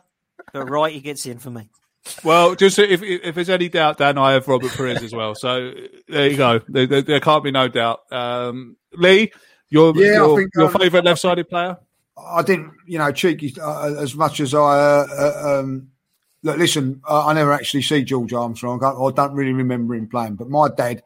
but Wright he gets in for me.
Well, just if if there's any doubt, Dan, I have Robert Pires as well. So there you go. There, there, there can't be no doubt. Um, Lee, your yeah, your, your um, favourite left-sided player?
I didn't, you know, cheeky uh, as much as I. Uh, uh, um, look, listen, I, I, never actually see George Armstrong. I, I, don't really remember him playing, but my dad,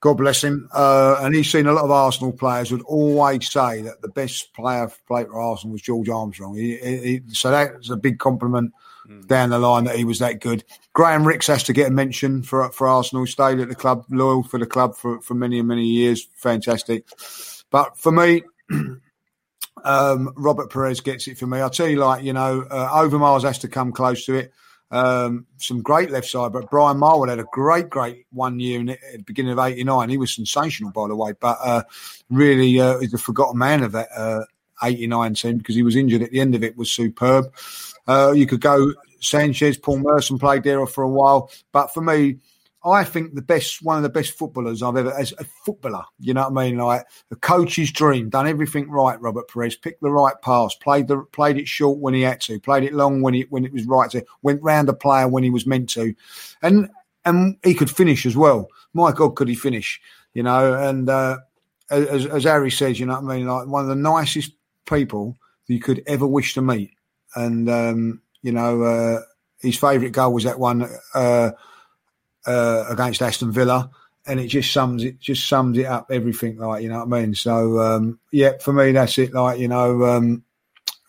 God bless him, uh, and he's seen a lot of Arsenal players would always say that the best player played for Arsenal was George Armstrong. He, he, so that's a big compliment mm. down the line that he was that good. Graham Rix has to get a mention for for Arsenal. Stayed at the club, loyal for the club for, for many and many years. Fantastic. But for me, um, Robert Pires gets it for me. I'll tell you, like you know, uh, Overmars has to come close to it. Um, some great left side, but Brian Marwood had a great, great one year in, at the beginning of '89. He was sensational, by the way, but uh, really uh, is the forgotten man of that '89 uh, team because he was injured at the end of it. Was superb. Uh, you could go Sanchez, Paul Merson played there for a while, but for me, I think the best, one of the best footballers I've ever, as a footballer, you know what I mean? Like a coach's dream, done everything right. Robert Pires picked the right pass, played the, played it short when he had to, played it long when it when it was right to, went round the player when he was meant to, and and he could finish as well. My God, could he finish? You know, and uh, as, as Harry says, you know what I mean? Like one of the nicest people you could ever wish to meet and um, you know uh, his favourite goal was that one uh, uh, against Aston Villa, and it just sums it just sums it up everything like you know what I mean. So um, yeah, for me that's it. Like you know, um,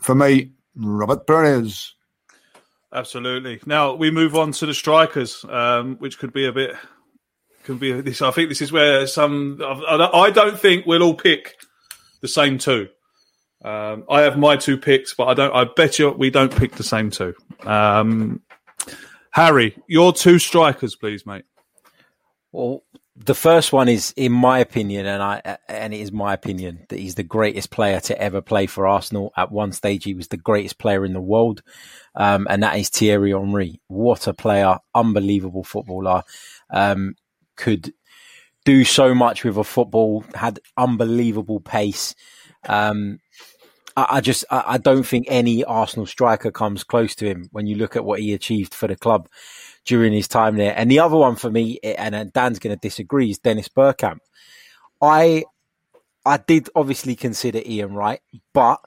for me, Robert Pires.
Absolutely. Now we move on to the strikers, um, which could be a bit. can be this. I think this is where some. I don't think we'll all pick the same two. Um, I have my two picks, but I don't. I bet you we don't pick the same two. Um, Harry, your two strikers, please, mate.
Well, the first one is, in my opinion, and I and it is my opinion that he's the greatest player to ever play for Arsenal. At one stage, he was the greatest player in the world, um, and that is Thierry Henry. What a player! Unbelievable footballer. Um, could do so much with a football. Had unbelievable pace. Um, I, I just I, I don't think any Arsenal striker comes close to him when you look at what he achieved for the club during his time there. And the other one for me, eh, and Dan's going to disagree, is Dennis Bergkamp. I I did obviously consider Ian Wright, but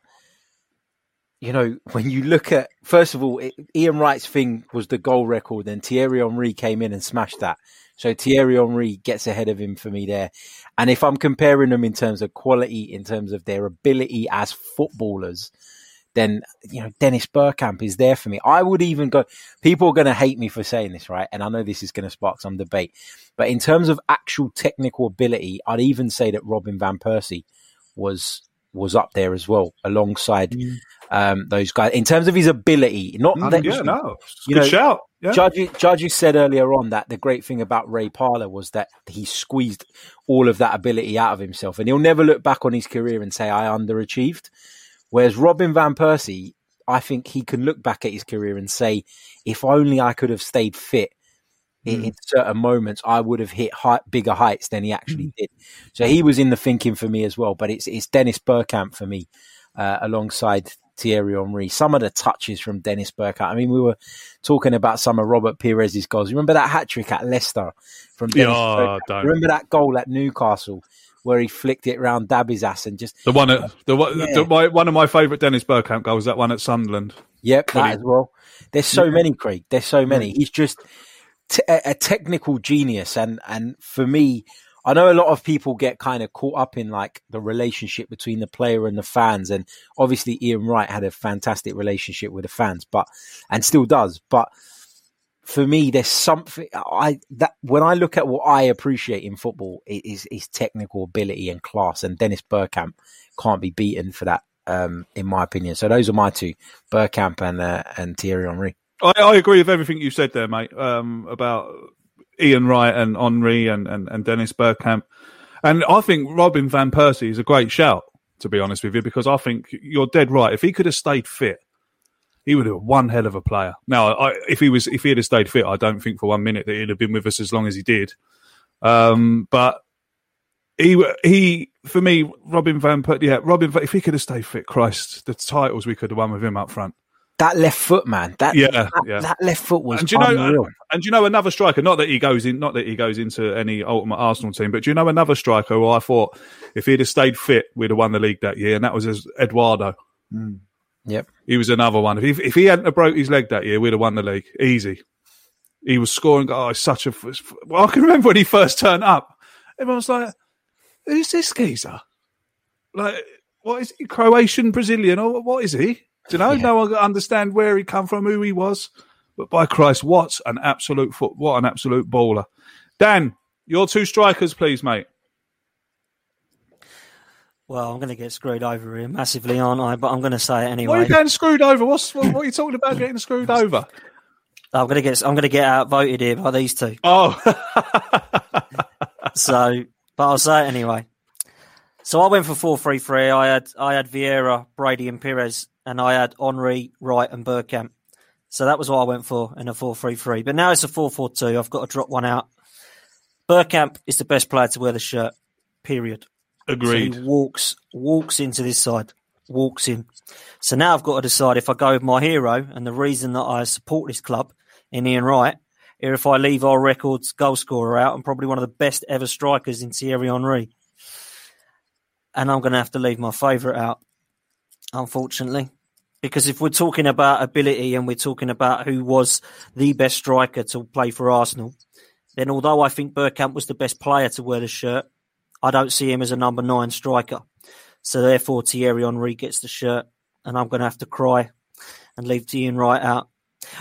you know, when you look at first of all, it, Ian Wright's thing was the goal record, then Thierry Henry came in and smashed that. So Thierry Henry gets ahead of him for me there. And if I'm comparing them in terms of quality, in terms of their ability as footballers, then you know Dennis Bergkamp is there for me. I would even go. People are going to hate me for saying this, right? And I know this is going to spark some debate. But in terms of actual technical ability, I'd even say that Robin van Persie was was up there as well, alongside mm. Um, those guys, in terms of his ability, not
Mm,
that,
yeah, no,
you
good
know,
shout. Yeah.
Judges, judges said earlier on that the great thing about Ray Parlour was that he squeezed all of that ability out of himself, and he'll never look back on his career and say I underachieved. Whereas Robin van Persie, I think he can look back at his career and say, if only I could have stayed fit in, in certain moments, I would have hit high, bigger heights than he actually did. So he was in the thinking for me as well. But it's it's Dennis Bergkamp for me, uh, alongside Thierry Henry. Some of the touches from Dennis Bergkamp. I mean, we were talking about some of Robert Pires's goals. You remember that hat trick at Leicester from Dennis
don't.
Remember that goal at Newcastle where he flicked it round Dabizas and just
The one at the, one-
Yeah.
the my, one of my favourite Dennis Bergkamp goals, that one at Sunderland.
Yep, that
he-
as well. There's so
Yeah.
many, Craig. There's so many. He's just t- a, a technical genius, and and for me, I know a lot of people get kind of caught up in like the relationship between the player and the fans, and obviously Ian Wright had a fantastic relationship with the fans, but and still does. But for me, there's something I that when I look at what I appreciate in football, it is is technical ability and class, and Dennis Bergkamp can't be beaten for that, um, in my opinion. So those are my two, Bergkamp and uh, and Thierry Henry.
I, I agree with everything you said there, mate, um, about Ian Wright and Henry and, and, and Dennis Bergkamp. And I think Robin Van Persie is a great shout, to be honest with you, because I think you're dead right. If he could have stayed fit, he would have been one hell of a player. Now, I, if he was, if he had stayed fit, I don't think for one minute that he'd have been with us as long as he did. Um, but he, he, for me, Robin Van Persie, yeah, Robin, if he could have stayed fit, Christ, the titles we could have won with him up front.
That left foot, man. That
Yeah,
that,
yeah.
that left foot was
and you know,
unreal.
Uh, and do you know another striker? Not that he goes in, not that he goes into any ultimate Arsenal team, but do you know another striker who I thought if he'd have stayed fit, we'd have won the league that year, and that was as Eduardo. Hmm.
Yep.
He was another one. If he, if he hadn't have broke his leg that year, we'd have won the league easy. He was scoring. Oh, he's such a. Well, I can remember when he first turned up. Everyone was like, "Who's this geezer? Like, what is he? Croatian, Brazilian, or what is he?" Do you know? No one understand where he come from, who he was. But by Christ, what an absolute foot! What an absolute baller. Dan, your two strikers, please, mate.
Well, I'm going to get screwed over here massively, aren't I? But I'm going to say it anyway.
Why are you getting screwed over? What's what, what are you talking about? Getting screwed over?
I'm going to get I'm going to get outvoted here by these two.
Oh,
so, but I'll say it anyway. So I went for four three three. I had I had Vieira, Brady, and Pires, and I had Henry, Wright, and Bergkamp. So that was what I went for in a four three three. But now it's a four four two. I've got to drop one out. Bergkamp is the best player to wear the shirt. Period.
Agreed.
So he walks walks into this side, walks in. So now I've got to decide if I go with my hero and the reason that I support this club in Ian Wright, or if I leave our records goal scorer out and probably one of the best ever strikers in Thierry Henry. And I'm going to have to leave my favourite out, unfortunately. Because if we're talking about ability and we're talking about who was the best striker to play for Arsenal, then although I think Bergkamp was the best player to wear the shirt, I don't see him as a number nine striker. So therefore, Thierry Henry gets the shirt, and I'm going to have to cry and leave Ian Wright out.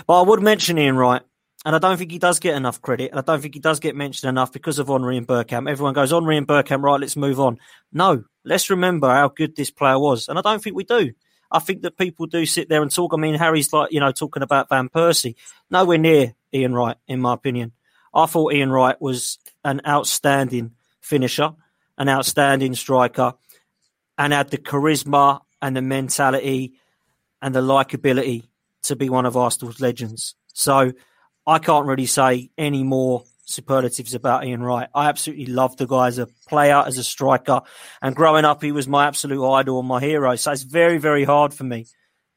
But I would mention Ian Wright, and I don't think he does get enough credit, and I don't think he does get mentioned enough because of Henry and Bergkamp. Everyone goes, Henry and Bergkamp, right, let's move on. No, let's remember how good this player was, and I don't think we do. I think that people do sit there and talk. I mean, Harry's like, you know, talking about Van Persie. Nowhere near Ian Wright, in my opinion. I thought Ian Wright was an outstanding finisher, an outstanding striker, and had the charisma and the mentality and the likability to be one of Arsenal's legends. So I can't really say any more superlatives about Ian Wright. I absolutely love the guy as a player, as a striker, and growing up, he was my absolute idol and my hero. So it's very, very hard for me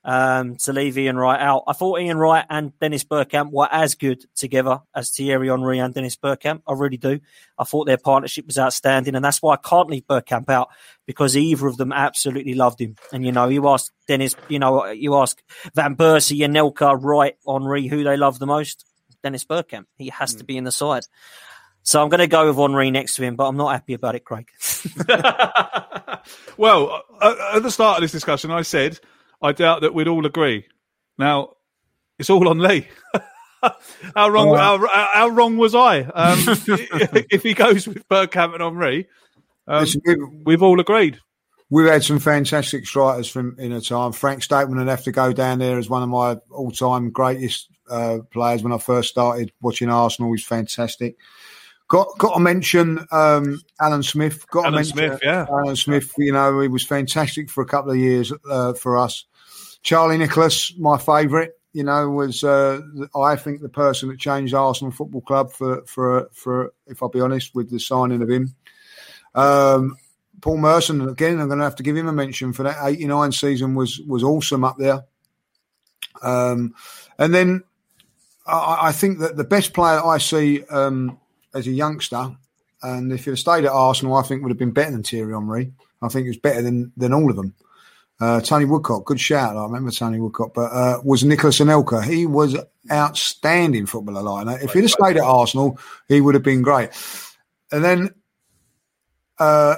um, to leave Ian Wright out. I thought Ian Wright and Dennis Bergkamp were as good together as Thierry Henry and Dennis Bergkamp. I really do. I thought their partnership was outstanding, and that's why I can't leave Bergkamp out because either of them absolutely loved him. And you know, you ask Dennis, you know, you ask Van Persie, Anelka, Wright, Henry, who they love the most. Dennis Bergkamp. He has to be in the side. So I'm going to go with Henry next to him, but I'm not happy about it, Craig.
well, uh, at the start of this discussion, I said I doubt that we'd all agree. Now, it's all on Lee. how wrong?
Oh,
how, how, how wrong was I? Um, if he goes with Bergkamp and Henry, um,
Listen, we-
we've all agreed.
we've had some fantastic strikers from in a time. Frank Stapleton would have to go down there as one of my all-time greatest uh, players when I first started watching Arsenal. He's fantastic. Got got to mention um, Alan Smith. Got
Alan
to mention
Smith, yeah.
Alan Smith. You know, he was fantastic for a couple of years uh, for us. Charlie Nicholas, my favourite. You know, was uh, I think the person that changed Arsenal Football Club for for for if I'll be honest with the signing of him. Um, Paul Merson again. I'm going to have to give him a mention for that. '89 season was was awesome up there. Um, and then I, I think that the best player I see um, as a youngster, and if he'd have stayed at Arsenal, I think would have been better than Thierry Henry. I think he was better than than all of them. Uh, Tony Woodcock, good shout. I remember Tony Woodcock, but uh, was Nicholas Anelka. He was outstanding footballer. Like. If he'd have stayed at Arsenal, he would have been great. And then uh,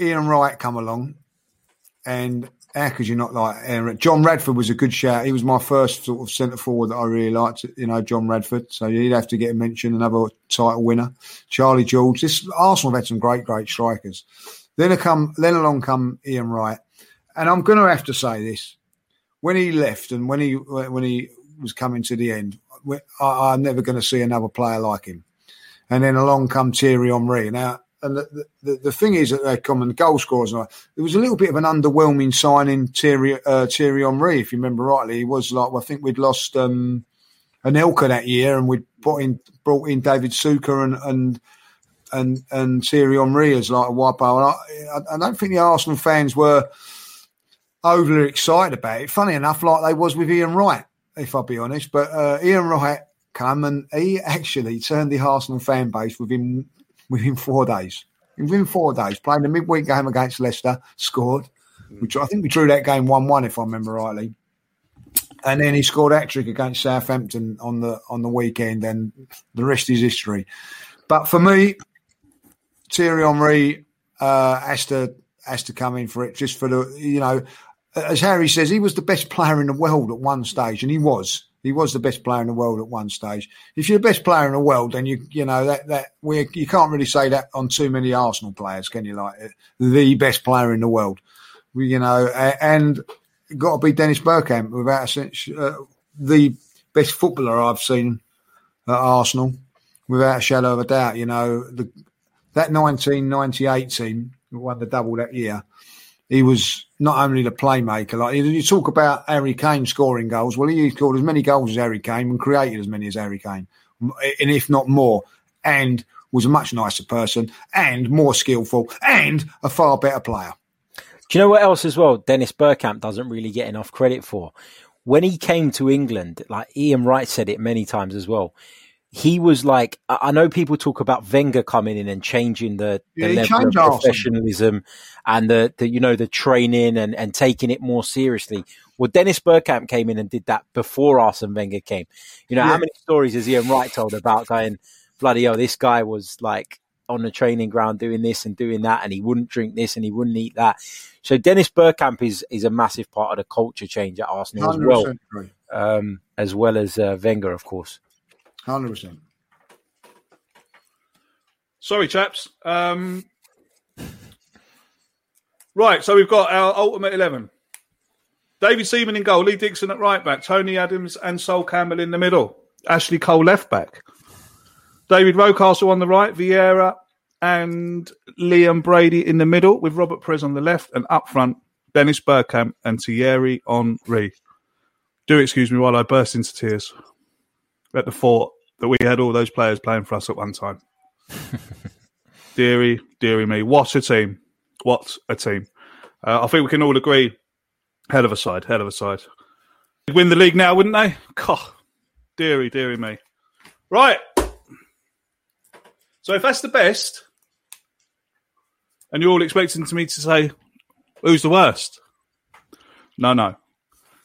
Ian Wright come along, and how could you not like Aaron? John Radford was a good shout. He was my first sort of centre forward that I really liked. You know, John Radford. So you'd have to get a mention. Another title winner, Charlie George. This Arsenal have had some great, great strikers. Then come, then along come Ian Wright, and I'm going to have to say this: when he left and when he when he was coming to the end, I, I'm never going to see another player like him. And then along come Thierry Henry. Now and the, the, the thing is that they come and goal scorers. And it was a little bit of an underwhelming signing, Thierry, uh, Thierry Henry, if you remember rightly. He was like, well, I think we'd lost um, Anelka that year, and we'd brought in brought in Davor Suker and and and and Thierry Henry as like a wipeout. I, I don't think the Arsenal fans were overly excited about it. Funny enough, like they was with Ian Wright, if I'll be honest. But uh, Ian Wright come and he actually turned the Arsenal fan base within within four days. Within four days, playing the midweek game against Leicester, scored, which I think we drew that game one-one, if I remember rightly. And then he scored hat trick against Southampton on the on the weekend, and the rest is history. But for me, Thierry Henry uh, has to has to come in for it, just for the you know, as Harry says, he was the best player in the world at one stage, and he was. He was the best player in the world at one stage. If you're the best player in the world, then you you know that that we you can't really say that on too many Arsenal players, can you? Like the best player in the world, you know, and got to be Dennis Bergkamp without a sense, uh, the best footballer I've seen at Arsenal, without a shadow of a doubt. You know, the, that 1998 team won the double that year he was not only the playmaker. Like you talk about Harry Kane scoring goals. Well, he scored as many goals as Harry Kane and created as many as Harry Kane, and if not more. And was a much nicer person and more skillful and a far better player.
Do you know what else as well? Dennis Bergkamp doesn't really get enough credit for. When he came to England, like Ian Wright said it many times as well, he was like, I know people talk about Wenger coming in and changing the, the
Yeah,
level of professionalism and the, the, you know, the training and, and taking it more seriously. Well, Dennis Bergkamp came in and did that before Arsene Wenger came. You know, how many stories has Ian Wright told about going, bloody hell, this guy was like on the training ground doing this and doing that, and he wouldn't drink this and he wouldn't eat that. So Dennis Bergkamp is is a massive part of the culture change at Arsenal as well,
100% agree.
um, as well as uh, Wenger, of course.
Hundred percent.
Sorry, chaps. Um, right, so we've got our ultimate 11. David Seaman in goal, Lee Dixon at right back, Tony Adams and Sol Campbell in the middle, Ashley Cole left back, David Rocastle on the right, Vieira and Liam Brady in the middle with Robert Pires on the left, and up front, Dennis Bergkamp and Thierry Henry. Do excuse me while I burst into tears at the thought that we had all those players playing for us at one time. deary, deary me. What a team. What a team. Uh, I think we can all agree, hell of a side, hell of a side. They'd win the league now, wouldn't they? God, deary, deary me. Right. So if that's the best, and you're all expecting to me to say, who's the worst? No, no.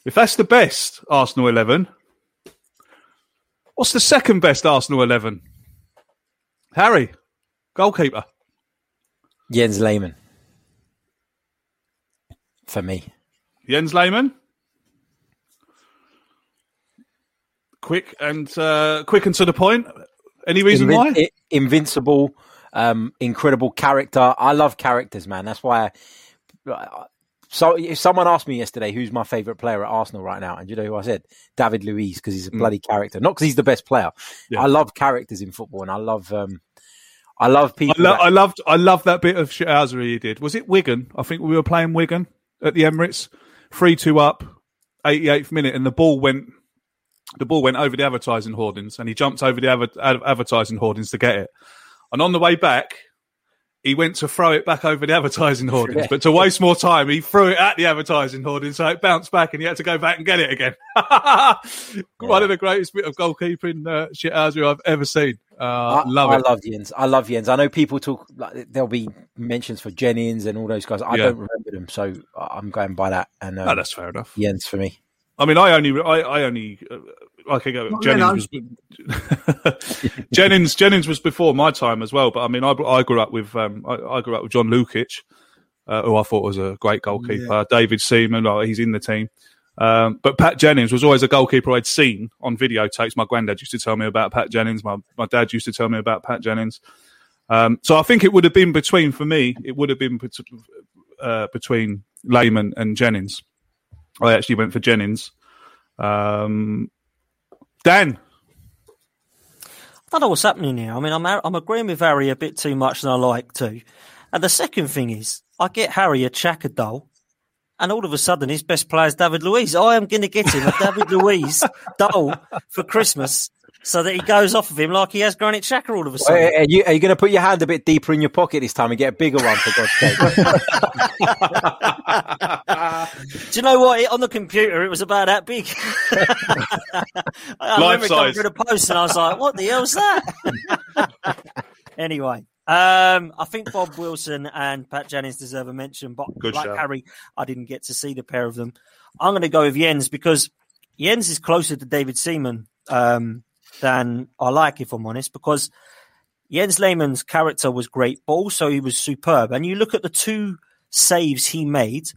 If that's the best Arsenal 11, what's the second best Arsenal 11? Harry, goalkeeper.
Jens Lehmann. For me.
Jens Lehmann. Quick and uh, quick and to the point. Any reason
Invin-
why?
i- invincible, um, incredible character. I love characters, man. That's why So if someone asked me yesterday who's my favourite player at Arsenal right now, and you know who I said? David Luiz because he's a
Mm.
bloody character, not because he's the best player.
Yeah.
I love characters in football, and I love um, I love
I,
people.
lo-
that-
I loved I loved that bit of shithousery he did. Was it Wigan? I think we were playing Wigan at the Emirates, three two up, eighty eighth minute, and the ball went the ball went over the advertising hoardings, and he jumped over the adver- ad- advertising hoardings to get it. And on the way back, he went to throw it back over the advertising hoardings, but to waste more time, he threw it at the advertising hoardings, so it bounced back, and he had to go back and get it again. One of the greatest bit of goalkeeping uh, shithousery I've ever seen. Uh,
I
love
I
it.
love Jens. I love Jens. I know people talk like there'll be mentions for Jennings and all those guys. I
Yeah.
don't remember them, so I'm going by that. And um,
No, that's fair enough.
Jens for me.
I mean, I only, I, I only, I could go. Jennings was, Jennings, Jennings was before my time as well. But I mean, I, I grew up with, um, I, I grew up with John Lukic, uh, who I thought was a great goalkeeper. David Seaman, oh, he's in the team. Um, but Pat Jennings was always a goalkeeper I'd seen on videotapes. My granddad used to tell me about Pat Jennings. My my dad used to tell me about Pat Jennings. Um, so I think it would have been between for me. It would have been bet- uh, between Lehmann and Jennings. I actually went for Jennings. Um, Dan,
I don't know what's happening here. I mean, I'm I'm agreeing with Harry a bit too much than I like to. And the second thing is, I get Harry a Xhaka doll, and all of a sudden his best player is David Luiz. I am going to get him a David Luiz doll for Christmas so that he goes off of him like he has Granit Xhaka all of a
Are,
sudden.
are you, you going to put your hand a bit deeper in your pocket this time and get a bigger one for God's sake?
Do you know what? It, on the computer, it was about that big. I
Life
remember going
size.
through the post and I was like, what the hell's that? anyway, um, I think Bob Wilson and Pat Jennings deserve a mention, but
Good
like
shout.
Harry, I didn't get to see the pair of them. I'm going to go with Jens because Jens is closer to David Seaman um, than I like, if I'm honest, because Jens Lehmann's character was great, but also he was superb. And you look at the two saves he made,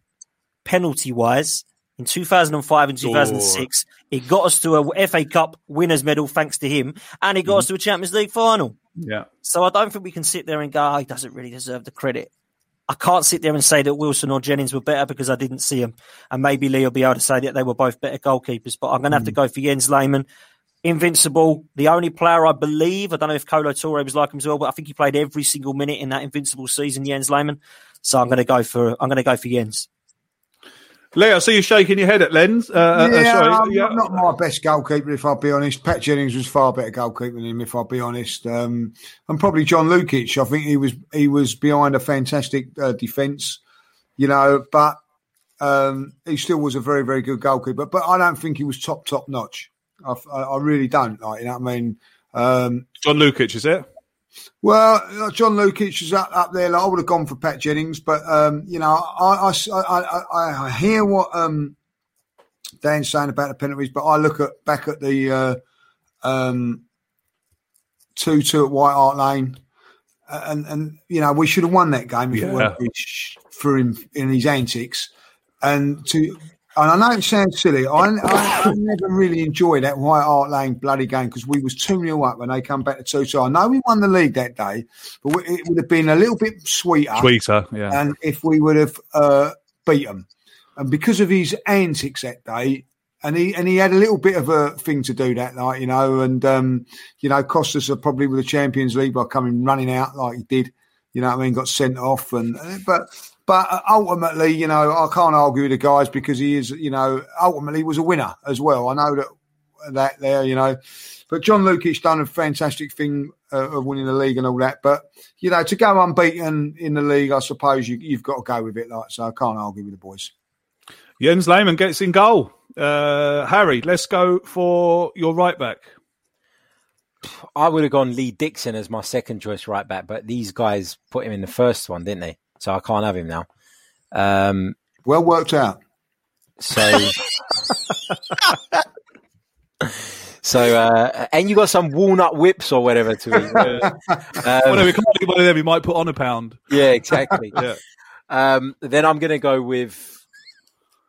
penalty wise, in 2005 and 2006, it got us to a FA Cup winners' medal thanks to him, and it got us mm-hmm. to a Champions League final.
yeah,
So I don't think we can sit there and go, oh, he doesn't really deserve the credit. I can't sit there and say that Wilson or Jennings were better because I didn't see them. And maybe Lee will be able to say that they were both better goalkeepers. But I'm going to have to mm. go for Jens Lehmann. Invincible, the only player I believe, I don't know if Kolo Touré was like him as well, but I think he played every single minute in that Invincible season, Jens Lehmann. So I'm going to go for I'm going to go for Jens.
Lee, I see you shaking your head at Lens. Uh, uh,
yeah,
sorry,
I'm
yeah.
not, not my best goalkeeper, if I'll be honest. Pat Jennings was far better goalkeeper than him, if I'll be honest. Um, and probably John Lukic. I think he was he was behind a fantastic uh, defence, you know, but um, he still was a very very good goalkeeper. But I don't think he was top top notch. I, I, really don't. Like, you know what I mean? Um,
John Lukic, is it?
well, uh, John Lukic is up, up there. Like, I would have gone for Pat Jennings, but um, you know, I, I, I, I, hear what um, Dan's saying about the penalties, but I look at back at the uh, um, two two at White Hart Lane, and and you know we should have won that game if
Yeah.
it weren't for him in his antics, and to. And I know it sounds silly. I, I, I never really enjoyed that White Hart Lane bloody game because we was 2 0 up when they come back to 2 2. I know we won the league that day, but it would have been a little bit sweeter
Sweeter, yeah.
and if we would have uh, beat them. And because of his antics that day, and he and he had a little bit of a thing to do that night, you know, and um, you know, cost us probably with the Champions League by coming running out like he did. You know what I mean? Got sent off, and uh, but but uh, ultimately, you know, I can't argue with the guys because he is, you know, ultimately was a winner as well. I know that that there, you know, but John Lukic done a fantastic thing uh, of winning the league and all that. But you know, to go unbeaten in the league, I suppose you, you've got to go with it. Like so, I can't argue with the boys.
Jens Lehmann gets in goal. Uh, Harry, let's go for your right back.
I would have gone Lee Dixon as my second choice right back, but these guys put him in the first one, didn't they? So I can't have him now. Um,
Well worked out.
so, so, uh, and you got some walnut whips or whatever to eat.
well, no,
Um,
we can't get one of them. We might put on a pound.
yeah, exactly.
Yeah.
Um, then I'm going to go with.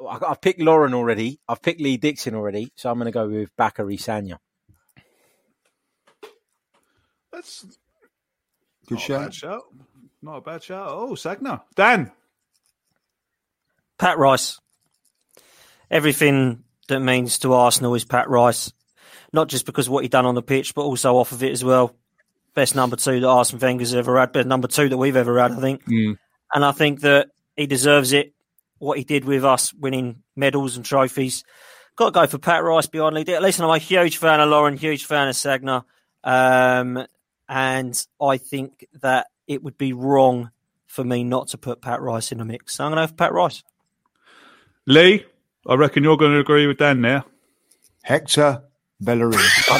I- I've picked Lauren already. I've picked Lee Dixon already, so I'm going to go with Bakary Sagna.
That's
Good
not a
shout.
shout. Not a bad shout. Oh, Sagna. Dan.
Pat Rice. Everything that means to Arsenal is Pat Rice, not just because of what he done on the pitch, but also off of it as well. Best number two that Arsene Wenger's ever had, best number two that we've ever had, I think.
Mm.
And I think that he deserves it. What he did with us, winning medals and trophies. Got to go for Pat Rice beyond Lee. At least I'm a huge fan of Lauren, huge fan of Sagna. Um, and I think that it would be wrong for me not to put Pat Rice in the mix. So I'm going to have Pat Rice.
Lee, I reckon you're going to agree with Dan there.
Hector Bellerin.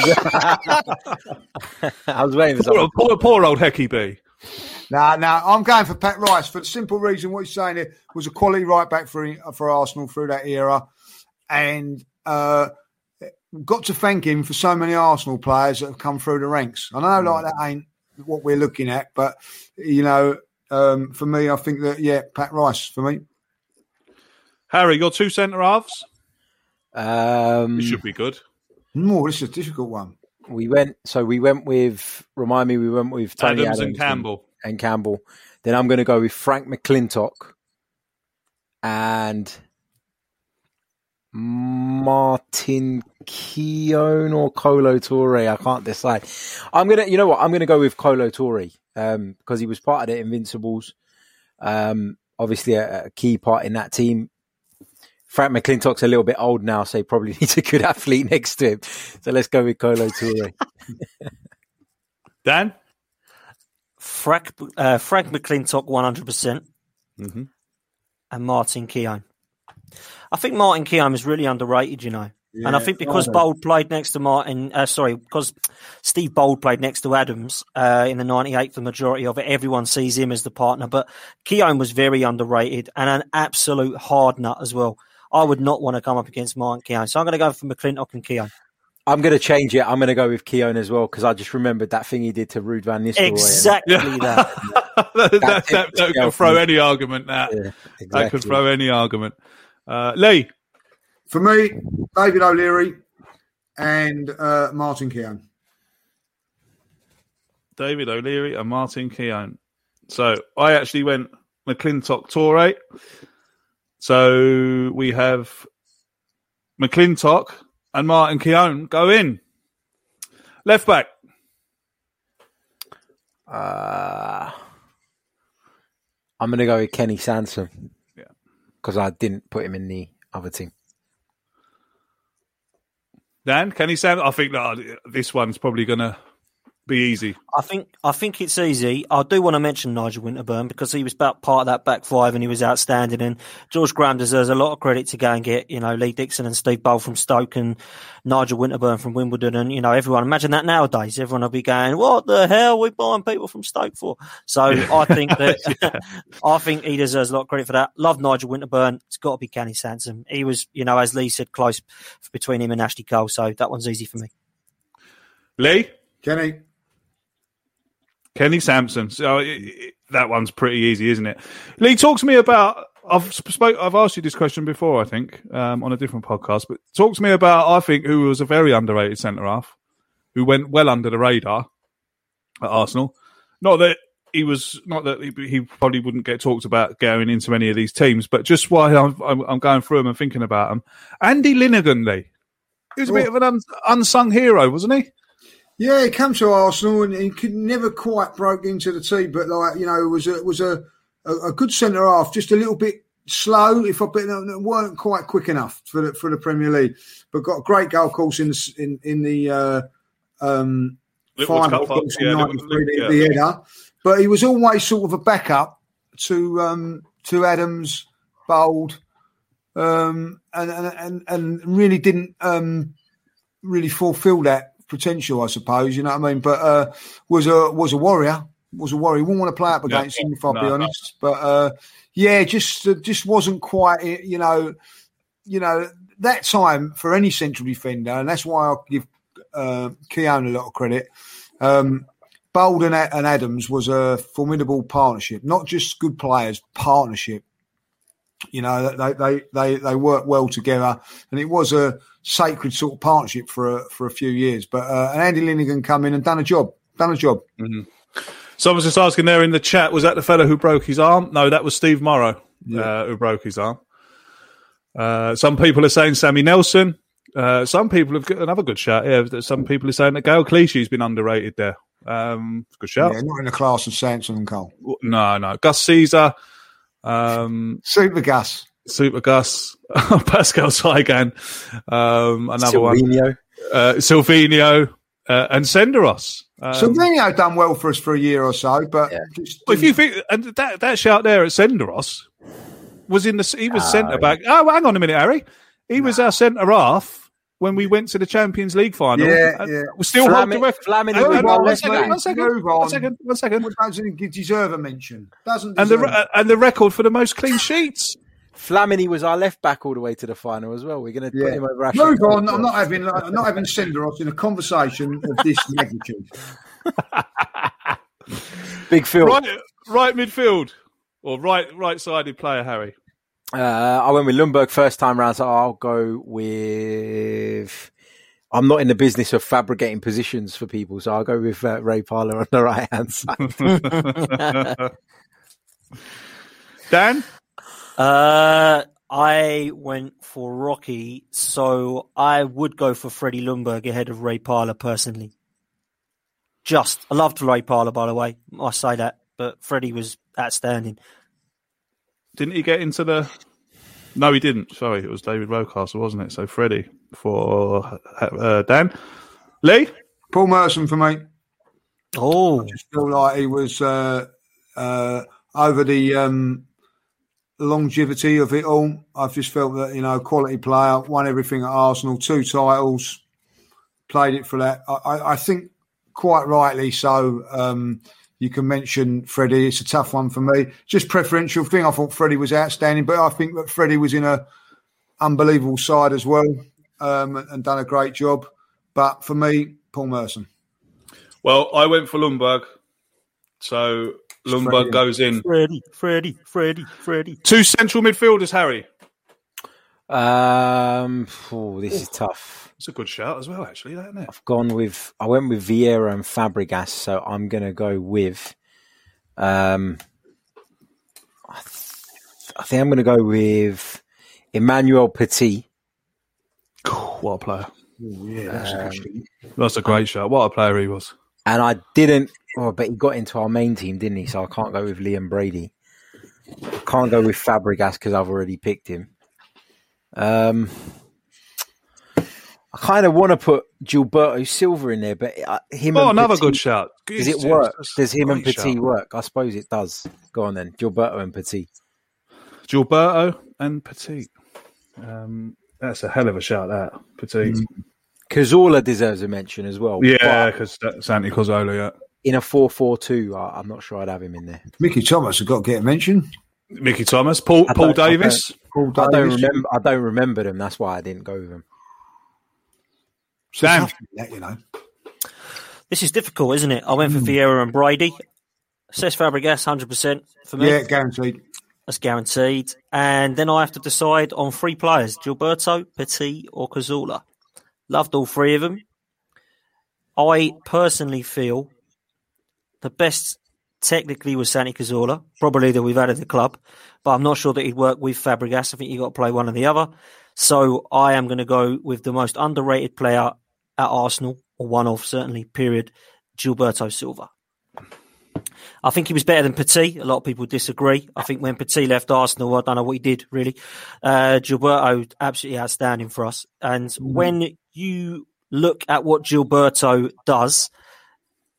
I was waiting for
Poor,
something.
poor, poor old Hecky B.
No, no, I'm going for Pat Rice for the simple reason what he's saying here was a quality right back for for Arsenal through that era, and uh, got to thank him for so many Arsenal players that have come through the ranks. I know like that ain't what we're looking at, but you know, um, for me, I think that yeah, Pat Rice for me.
Harry, your two centre halves.
Um,
It should be good.
More, this is a difficult one.
we went. So we went with. Remind me, we went with Tony
Adams,
Adams,
and Campbell.
and Campbell. Then I'm going to go with Frank McLintock and Martin Keown or Kolo Touré. I can't decide. I'm gonna, you know what? I'm gonna go with Kolo Touré um, because he was part of the Invincibles. Um, obviously, a, a key part in that team. Frank McLintock's a little bit old now, so he probably needs a good athlete next to him. So let's go with Kolo Touré.
Dan?
Frank, uh, Frank McLintock, 100%,
Mm-hmm.
and Martin Keown. I think Martin Keown is really underrated, you know. and I think because
I.
Bould played next to Martin, uh, sorry, because Steve Bould played next to Adams uh, in the 98th, the majority of it, everyone sees him as the partner. But Keown was very underrated and an absolute hard nut as well. I would not want to come up against Martin Keown. So I'm going to go for McLintock and Keown.
I'm going to change it. I'm going to go with Keown as well because I just remembered that thing he did to Ruud Van Nistelrooy.
Exactly that.
that, that, that, that
Yeah.
could throw any argument. That
Yeah,
that could
exactly.
throw any argument. Uh, Lee,
For me, David O'Leary and uh, Martin Keown.
David O'Leary, and Martin Keown. So I actually went McLintock Touré. So we have McLintock and Martin Keown go in. Left back.
Uh, I'm going to go with Kenny Sansom. Because I didn't put him in the other team.
Dan, can he sound? I think that this one's probably going to be easy.
I think I think it's easy. I do want to mention Nigel Winterburn because he was about part of that back five and he was outstanding. And George Graham deserves a lot of credit to go and get you know Lee Dixon and Steve Bould from Stoke and Nigel Winterburn from Wimbledon and you know everyone. Imagine that nowadays, everyone will be going, "What the hell are we buying people from Stoke for?" So I think that I think he deserves a lot of credit for that. Love Nigel Winterburn. It's got to be Kenny Sansom. He was you know as Lee said close between him and Ashley Cole. So that one's easy for me.
Lee,
Kenny.
Kenny Sansom. So it, it- that one's pretty easy, isn't it? Lee, talk to me about. I've spoke. I've asked you this question before, I think, um, on a different podcast. But talk to me about. I think who was a very underrated centre half, who went well under the radar at Arsenal. Not that he was. Not that he, he probably wouldn't get talked about going into any of these teams, but just while I'm, I'm, I'm going through them and thinking about them, Andy Linighan, Lee. He was a bit of an un, unsung hero, wasn't he?
Yeah, he came to Arsenal and he could never quite broke into the team, but like you know, it was a was a a, good centre half, just a little bit slow. If I weren't quite quick enough for the for the Premier League, but got a great goal, of course, in the in in the uh, um, final, course,
yeah,
in
Little-
93, the,
yeah.
the header. But he was always sort of a backup to um, to Adams, Bould, um, and, and and and really didn't um, really fulfil that potential, I suppose. You know what I mean? But uh, was a was a warrior. Was a warrior. Wouldn't want to play up against him if I'll
No,
be
no.
honest. But uh, yeah, just uh, just wasn't quite. eh, You know, you know that time for any central defender, and that's why I give uh, Keown a lot of credit. Um, Bould and, A- and Adams was a formidable partnership, not just good players, partnership. You know, they they they they work well together, and it was a sacred sort of partnership for a, for a few years. But uh, Andy Linighan come in and done a job, done a job.
Someone's just asking there in the chat, was that the fellow who broke his arm? No, that was Steve Morrow uh, who broke his arm. Uh, some people are saying Sammy Nelson. Uh, some people have got another good shout. Yeah, some people are saying that Gael Clichy's been underrated there. Um, good shout.
Yeah, not in the class of Sansom and Cole.
No, no. Gus Caesar, um,
Super Gus.
Super Gus, Pascal Cygan, um, another
Silvino.
one. Uh, Silvino, uh, and Senderos. Um,
Silvino done well for us for a year or so, but just
Well, if you think and that that shout there at Senderos was in the he was centre back. Oh, hang on a minute, Harry. He was our centre half when we went to the Champions League final.
Yeah,
And
yeah.
We still hold the
Flamini-
ref.
Flamini
Hang on,
was
one
our left
second,
back.
one second,
Move
one
on.
second, one second.
doesn't deserve a mention. Doesn't
And the
deserve
and the record for the most clean sheets.
Flamini was our left back all the way to the final as well. We're going to
Yeah.
put him over Ashley
Move on. I'm not having I'm not having Senderos in a conversation of this magnitude.
Big Phil.
Right, right midfield or right right sided player, Harry.
Uh, I went with Ljungberg first time round, so I'll go with. I'm not in the business of fabricating positions for people, so I'll go with uh, Ray Parlour on the right hand side.
Dan,
Uh, I went for Rocky, so I would go for Freddie Ljungberg ahead of Ray Parlour personally. Just, I loved Ray Parlour, by the way. I say that, but Freddie was outstanding.
Didn't he get into the? No, he didn't. Sorry, it was David Rocastle, wasn't it? So Freddie for uh, Dan, Lee.
Paul Merson for me.
Oh, I
just feel like he was uh, uh, over the um, longevity of it all. I've just felt that you know, quality player, won everything at Arsenal, two titles, played it for that. I, I, I think quite rightly so. Um, you can mention Freddie. It's a tough one for me. Just preferential thing. I thought Freddie was outstanding, but I think that Freddie was in a unbelievable side as well um, and done a great job. But for me, Paul Merson.
Well, I went for Ljungberg, so Ljungberg
Freddie.
goes in.
Freddie, Freddie, Freddie, Freddie.
Two central midfielders, Harry.
Um, oh, this is tough.
It's a good shout as well, actually, isn't it?
I've gone with. I went with Vieira and Fabregas, so I'm going to go with. Um, I, th- I think I'm going to go with Emmanuel Petit.
What a player!
Yeah, that's a good shout.
That's a great shot. What a player he was.
And I didn't. Oh, but he got into our main team, didn't he? So I can't go with Liam Brady. I can't go with Fabregas because I've already picked him. Um, I kind of want to put Gilberto Silva in there, but uh, him.
Oh,
and
another
Petit-
good shout.
Does it
It's-
work? Does him and Petit
shout.
work? I suppose it does. Go on then, Gilberto and Petit.
Gilberto and Petit. Um, that's a hell of a shout, that Petit.
Cazorla deserves a mention as well.
Yeah, because Santi Cazorla, yeah.
in a four-four-two, I- I'm not sure I'd have him in there.
Mickey Thomas has got to get a mention.
Mickey Thomas, Paul
I
Paul
don't- I
Davis.
I don't remember. I don't remember them. That's why I didn't go with them.
Sam, a
Dan.
tough one, that, you know.
This is difficult, isn't it? I went for hmm. Vieira and Brady. Says Fabregas, 100% for me.
Yeah, guaranteed.
That's guaranteed. And then I have to decide on three players Gilberto, Petit, or Cazorla. Loved all three of them. I personally feel the best technically with Santi Cazorla, probably that we've had at the club, but I'm not sure that he'd work with Fabregas. I think you've got to play one or the other. So I am going to go with the most underrated player at Arsenal, or one of certainly, period, Gilberto Silva. I think he was better than Petit. A lot of people disagree. I think when Petit left Arsenal, I don't know what he did really. Uh, Gilberto, absolutely outstanding for us. And when you look at what Gilberto does,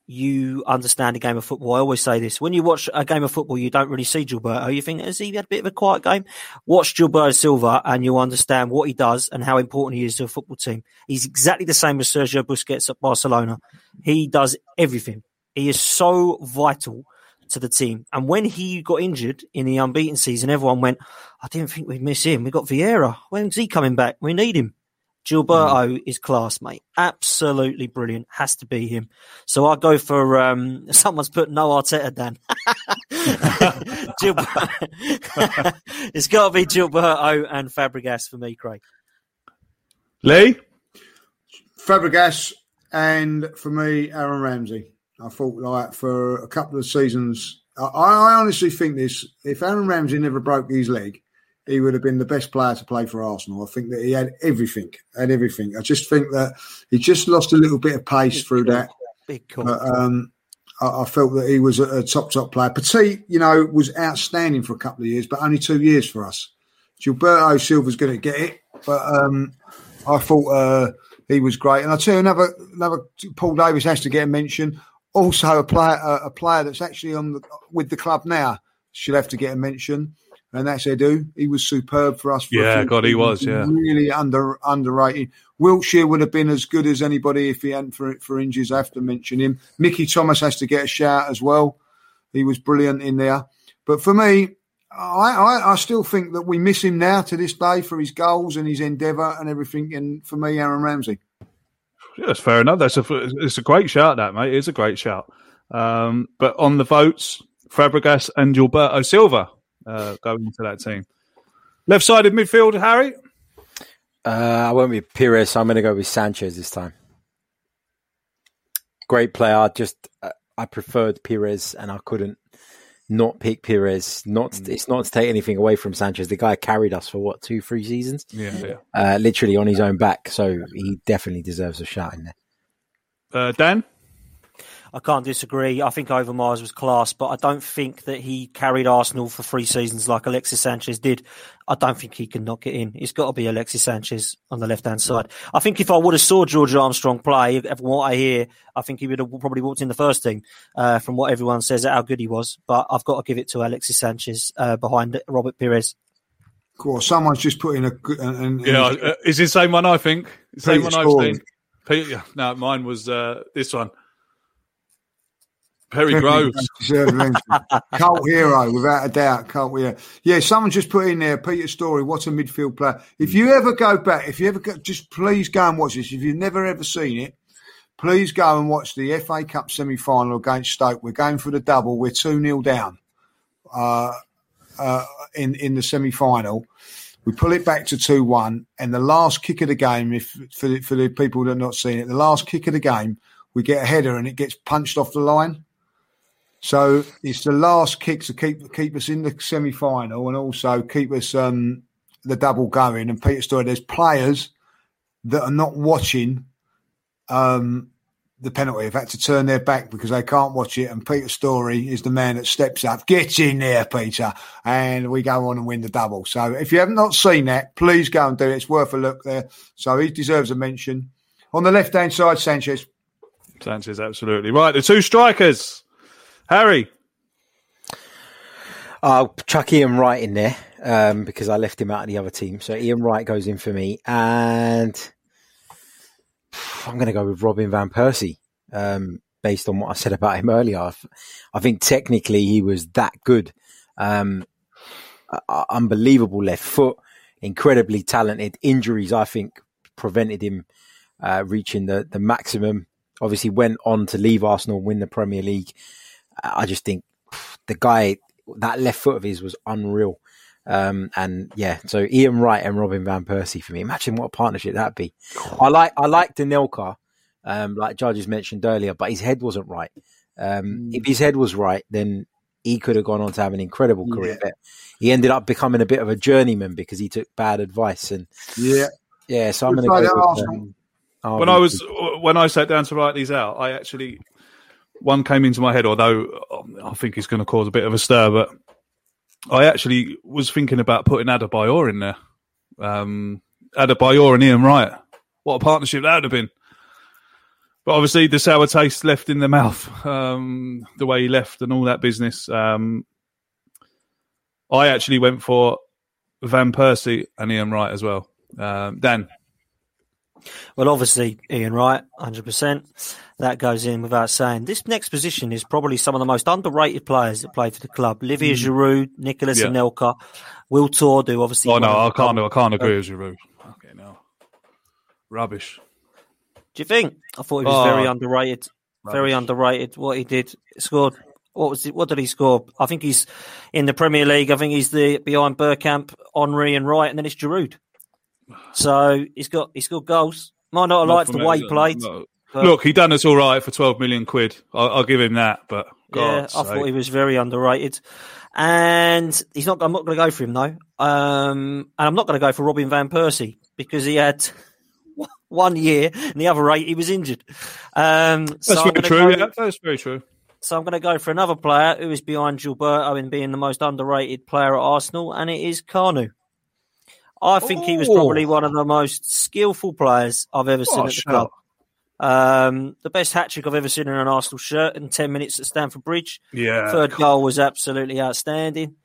you understand a game of football. I always say this. When you watch a game of football, you don't really see Gilberto. You think, has he had a bit of a quiet game? Watch Gilberto Silva and you'll understand what he does and how important he is to a football team. He's exactly the same as Sergio Busquets at Barcelona. He does everything. He is so vital to the team. And when he got injured in the unbeaten season, everyone went, I didn't think we'd miss him. We got Vieira. When's he coming back? We need him. Gilberto is class, mate. Absolutely brilliant. Has to be him. So I go for um, someone's put no Arteta, Dan. Gilberto. it's got to be Gilberto and Fabregas for me, Craig.
Lee?
Fabregas and for me, Aaron Ramsey. I thought like for a couple of seasons, I, I honestly think this: if Aaron Ramsey never broke his leg, he would have been the best player to play for Arsenal. I think that he had everything, had everything. I just think that he just lost a little bit of pace through that.
Big call.
But, um, I, I felt that he was a, a top top player. Petit, you know, was outstanding for a couple of years, but only two years for us. Gilberto Silva's going to get it, but um, I thought uh, he was great. And I tell you another another Paul Davis has to get a mention. Also, a player a, a player that's actually on the, with the club now should have to get a mention, and that's Edu. He was superb for us. For
Yeah, God, he was, yeah.
really under underrated. Wilshere would have been as good as anybody if he hadn't for for injuries. I have to mention him. Mickey Thomas has to get a shout as well. He was brilliant in there. But for me, I, I, I still think that we miss him now to this day for his goals and his endeavour and everything. And for me, Aaron Ramsey.
Yeah, that's fair enough. That's a it's a great shout, that mate. It's a great shout. Um, but on the votes, Fabregas and Gilberto Silva uh, going into that team. Left-sided midfield, Harry.
Uh, I won't be Pires. I'm going to go with Sanchez this time. Great player. Just uh, I preferred Pires, and I couldn't not pick Pires. Not it's not to take anything away from Sanchez. The guy carried us for what two, three seasons,
Yeah, yeah.
uh, literally on his own back. So he definitely deserves a shout in there.
Uh, Dan.
I can't disagree. I think Overmars was class, but I don't think that he carried Arsenal for three seasons like Alexis Sanchez did. I don't think he can knock it in. It's got to be Alexis Sanchez on the left hand side. I think if I would have saw George Armstrong play, from what I hear, I think he would have probably walked in the first team. Uh, from what everyone says, how good he was. But I've got to give it to Alexis Sanchez uh, behind Robert Pires.
Of course, someone's just put in a good. And, and,
Yeah, uh, is the same one I think. Same
Peter
one I've
Story.
seen. Peter, no, mine was uh, this one. Perry Groves.
deserves a mention. Cult hero, without a doubt. Cult hero. Yeah, someone just put in there, Peter Storey, what a midfield player. If you ever go back, if you ever go, just please go and watch this. If you've never ever seen it, please go and watch the FA Cup semi final against Stoke. We're going for the double. We're 2 0 down uh, uh, in, in the semi final. We pull it back to 2 1. And the last kick of the game, if for the, for the people that are not seeing it, the last kick of the game, we get a header and it gets punched off the line. So it's the last kick to keep keep us in the semi final and also keep us um, the double going. And Peter Storey, there's players that are not watching um, the penalty. They've had to turn their back because they can't watch it. And Peter Storey is the man that steps up. Get in there, Peter, and we go on and win the double. So if you have not seen that, please go and do it. It's worth a look there. So he deserves a mention. On the left hand side, Sanchez.
Sanchez, absolutely right. The two strikers, Harry.
I'll chuck Ian Wright in there um, because I left him out of the other team. So Ian Wright goes in for me, and I'm going to go with Robin van Persie. Um, based on what I said about him earlier, I, think technically he was that good. Um, uh, unbelievable left foot, incredibly talented. Injuries, I think, prevented him uh, reaching the the maximum. Obviously, went on to leave Arsenal, win the Premier League. I just think the guy that left foot of his was unreal. Um, and yeah, so Ian Wright and Robin van Persie for me. Imagine what a partnership that'd be. I like I like Danilka, um, like Judges mentioned earlier, but his head wasn't right. Um, If his head was right, then he could have gone on to have an incredible career. But he ended up becoming a bit of a journeyman because he took bad advice. And
Yeah.
yeah, so I'm going to go with, um,
when I was when I sat down to write these out, I actually one came into my head. Although I think it's going to cause a bit of a stir, but I actually was thinking about putting Adebayor in there. Um, Adebayor and Ian Wright. What a partnership that would have been. But obviously, the sour taste left in the mouth, um, the way he left and all that business. Um, I actually went for Van Persie and Ian Wright as well. Um, Dan.
Well, obviously, Ian Wright, 100%. That goes in without saying. This next position is probably some of the most underrated players that play for the club. Olivier mm. Giroud, Nicholas
Yeah.
Anelka, Wiltord, who obviously.
Oh no, I can't. I can't agree with Giroud. Okay, no, rubbish.
Do you think? I thought he was
Oh,
very underrated. Very underrated. What he did scored. What was it? What did he score? I think he's in the Premier League. I think he's the behind Bergkamp, Henry, and Wright, and then it's Giroud. So he's got he's got goals. Might not have liked the way he played. but-
Look, he done us all right for twelve million quid. I'll, I'll give him that, but
yeah,
God's
I thought he was very underrated. And he's not. I'm not going to go for him though. Um, and I'm not going to go for Robin van Persie because he had one year and the other eight he was injured. Um,
That's
I'm
very true.
go-
Yeah, that's very true.
So I'm going to go for another player who is behind Gilberto in being the most underrated player at Arsenal, and it is Kanu. I think he was probably one of the most skillful players I've ever seen
Oh,
at the
shut
club. Um, the best hat trick I've ever seen in an Arsenal shirt in 10 minutes at Stamford Bridge.
Yeah.
Third goal was absolutely outstanding.